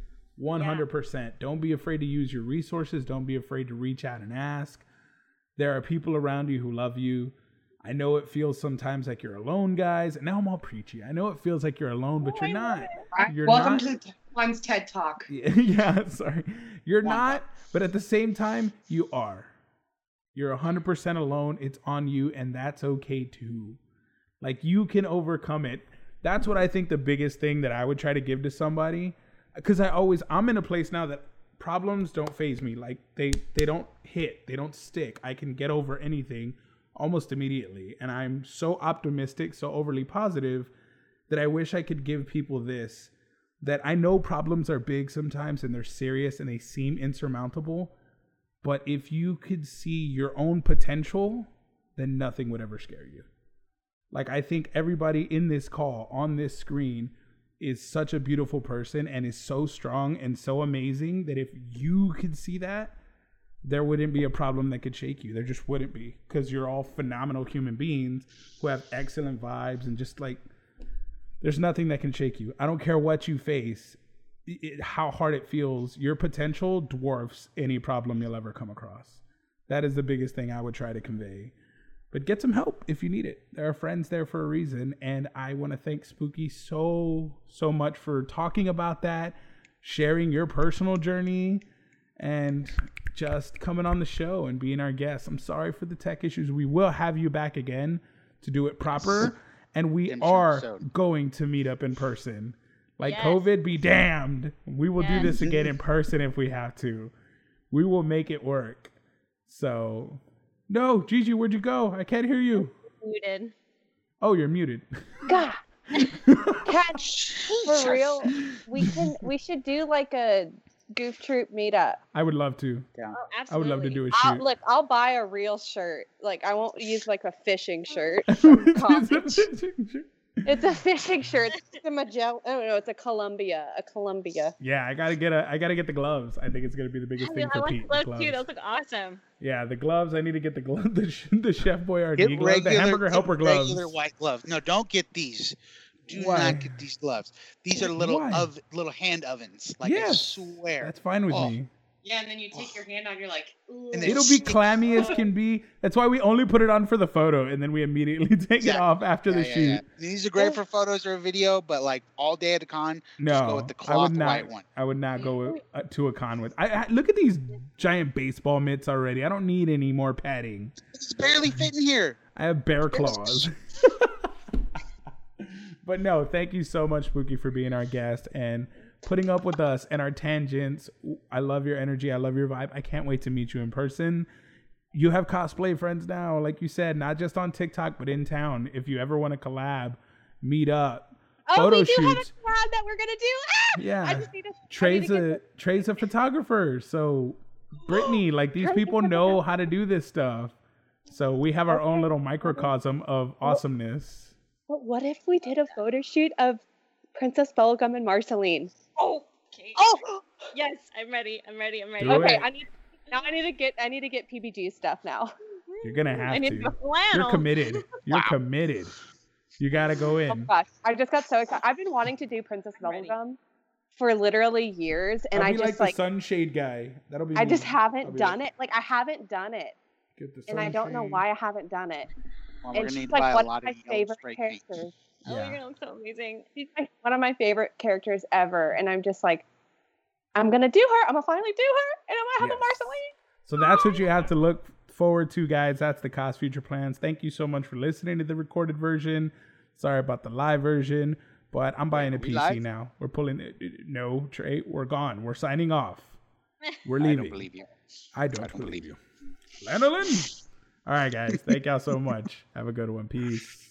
100%. Don't be afraid to use your resources. Don't be afraid to reach out and ask. There are people around you who love you. I know it feels sometimes like you're alone, guys. And now I'm all preachy. I know it feels like you're alone, but you're not. You're Welcome not. to the One's TED Talk. [laughs] yeah, sorry. You're One not, but at the same time, you are. You're 100% alone. It's on you, and that's okay too. Like, you can overcome it. That's what I think the biggest thing that I would try to give to somebody. Because I always, I'm in a place now that problems don't phase me. Like, they, they don't hit, they don't stick. I can get over anything almost immediately. And I'm so optimistic, so overly positive that I wish I could give people this that I know problems are big sometimes and they're serious and they seem insurmountable. But if you could see your own potential, then nothing would ever scare you. Like, I think everybody in this call on this screen is such a beautiful person and is so strong and so amazing that if you could see that, there wouldn't be a problem that could shake you. There just wouldn't be because you're all phenomenal human beings who have excellent vibes and just like there's nothing that can shake you. I don't care what you face, it, how hard it feels. Your potential dwarfs any problem you'll ever come across. That is the biggest thing I would try to convey. But get some help if you need it. There are friends there for a reason. And I want to thank Spooky so, so much for talking about that, sharing your personal journey, and just coming on the show and being our guest. I'm sorry for the tech issues. We will have you back again to do it proper. And we are going to meet up in person. Like Yes. COVID be damned. We will do this again in [laughs] person if we have to. We will make it work. So, no, Gigi, where'd you go? I can't hear you. Muted. Oh, you're muted. [laughs] God, catch for real. We can. We should do like a goof troop meetup. I would love to. Yeah. Oh, I would love to do a I'll, look, I'll buy a real shirt. Like I won't use like a fishing shirt. [laughs] It's a fishing shirt. It's [laughs] a Magellan. Oh no, it's a Columbia. A Columbia. yeah, I gotta get a. I gotta get the gloves. I think it's gonna be the biggest I, thing I for want Pete. the those gloves. too. Those look awesome. Yeah, the gloves. I need to get the glove. [laughs] The, sh- the Chef Boyardee Get gloves. regular, the hamburger helper gloves. regular white gloves. No, don't get these. Do Why? not get these gloves. These are little Why? of little hand ovens. Like I swear. That's fine with Oh. me. Yeah, and then you take your hand on, you're like, And It'll be clammy as can be. That's why we only put it on for the photo, and then we immediately [laughs] take it off after Yeah, the yeah, shoot. yeah. These are great for photos or a video, but like all day at the con, No, just go with the I would not. white one. I would not go with, uh, to a con with. I, I look at these giant baseball mitts already. I don't need any more padding. It's barely fitting here. I have bear claws. [laughs] [laughs] but no, thank you so much, Spooky, for being our guest and putting up with us and our tangents. I love your energy. I love your vibe. I can't wait to meet you in person. You have cosplay friends now, like you said, not just on TikTok, but in town. If you ever want to collab, meet up. Oh, Photo we do have a shoots. collab that we're gonna do. Ah! Yeah. I just need to. I need Trey's to a Trey's a photographer, so Brittany, [gasps] like these people know how to do this stuff. So we have our own little microcosm of awesomeness. But what if we did a photo shoot of Princess Bubblegum and Marceline? Oh, okay. Oh, Yes, I'm ready. I'm ready. I'm ready. Do okay. it. I need now. I need to get. I need to get PBG stuff now. You're gonna have I need to. a flannel. You're committed. You're committed. You gotta go in. Oh in. gosh, I just got so excited. I've been wanting to do Princess I'm. Bubblegum for literally years, and I'll I just like, like, the sunshade guy. That'll be. I me. just haven't done like, it. Like I haven't done it, Get the and I don't know why I haven't done it. Well, we're and gonna she's need to like buy a one lot of my of yellow favorite spray paint. Oh, Yeah. you're gonna look so amazing. She's like one of my favorite characters ever, and I'm just like, I'm gonna do her. I'm gonna finally do her, and I'm gonna have Yes. a Marceline. So that's what you have to look forward to, guys. That's the cost future plans. Thank you so much for listening to the recorded version. Sorry about the live version. But I'm buying a PC live? now. We're pulling it. No, Trey, we're gone. We're signing off. [laughs] We're leaving. I don't believe you. I don't, I don't believe believe you. Lanolin. All right, guys. Thank y'all so much. Have a good one. Peace.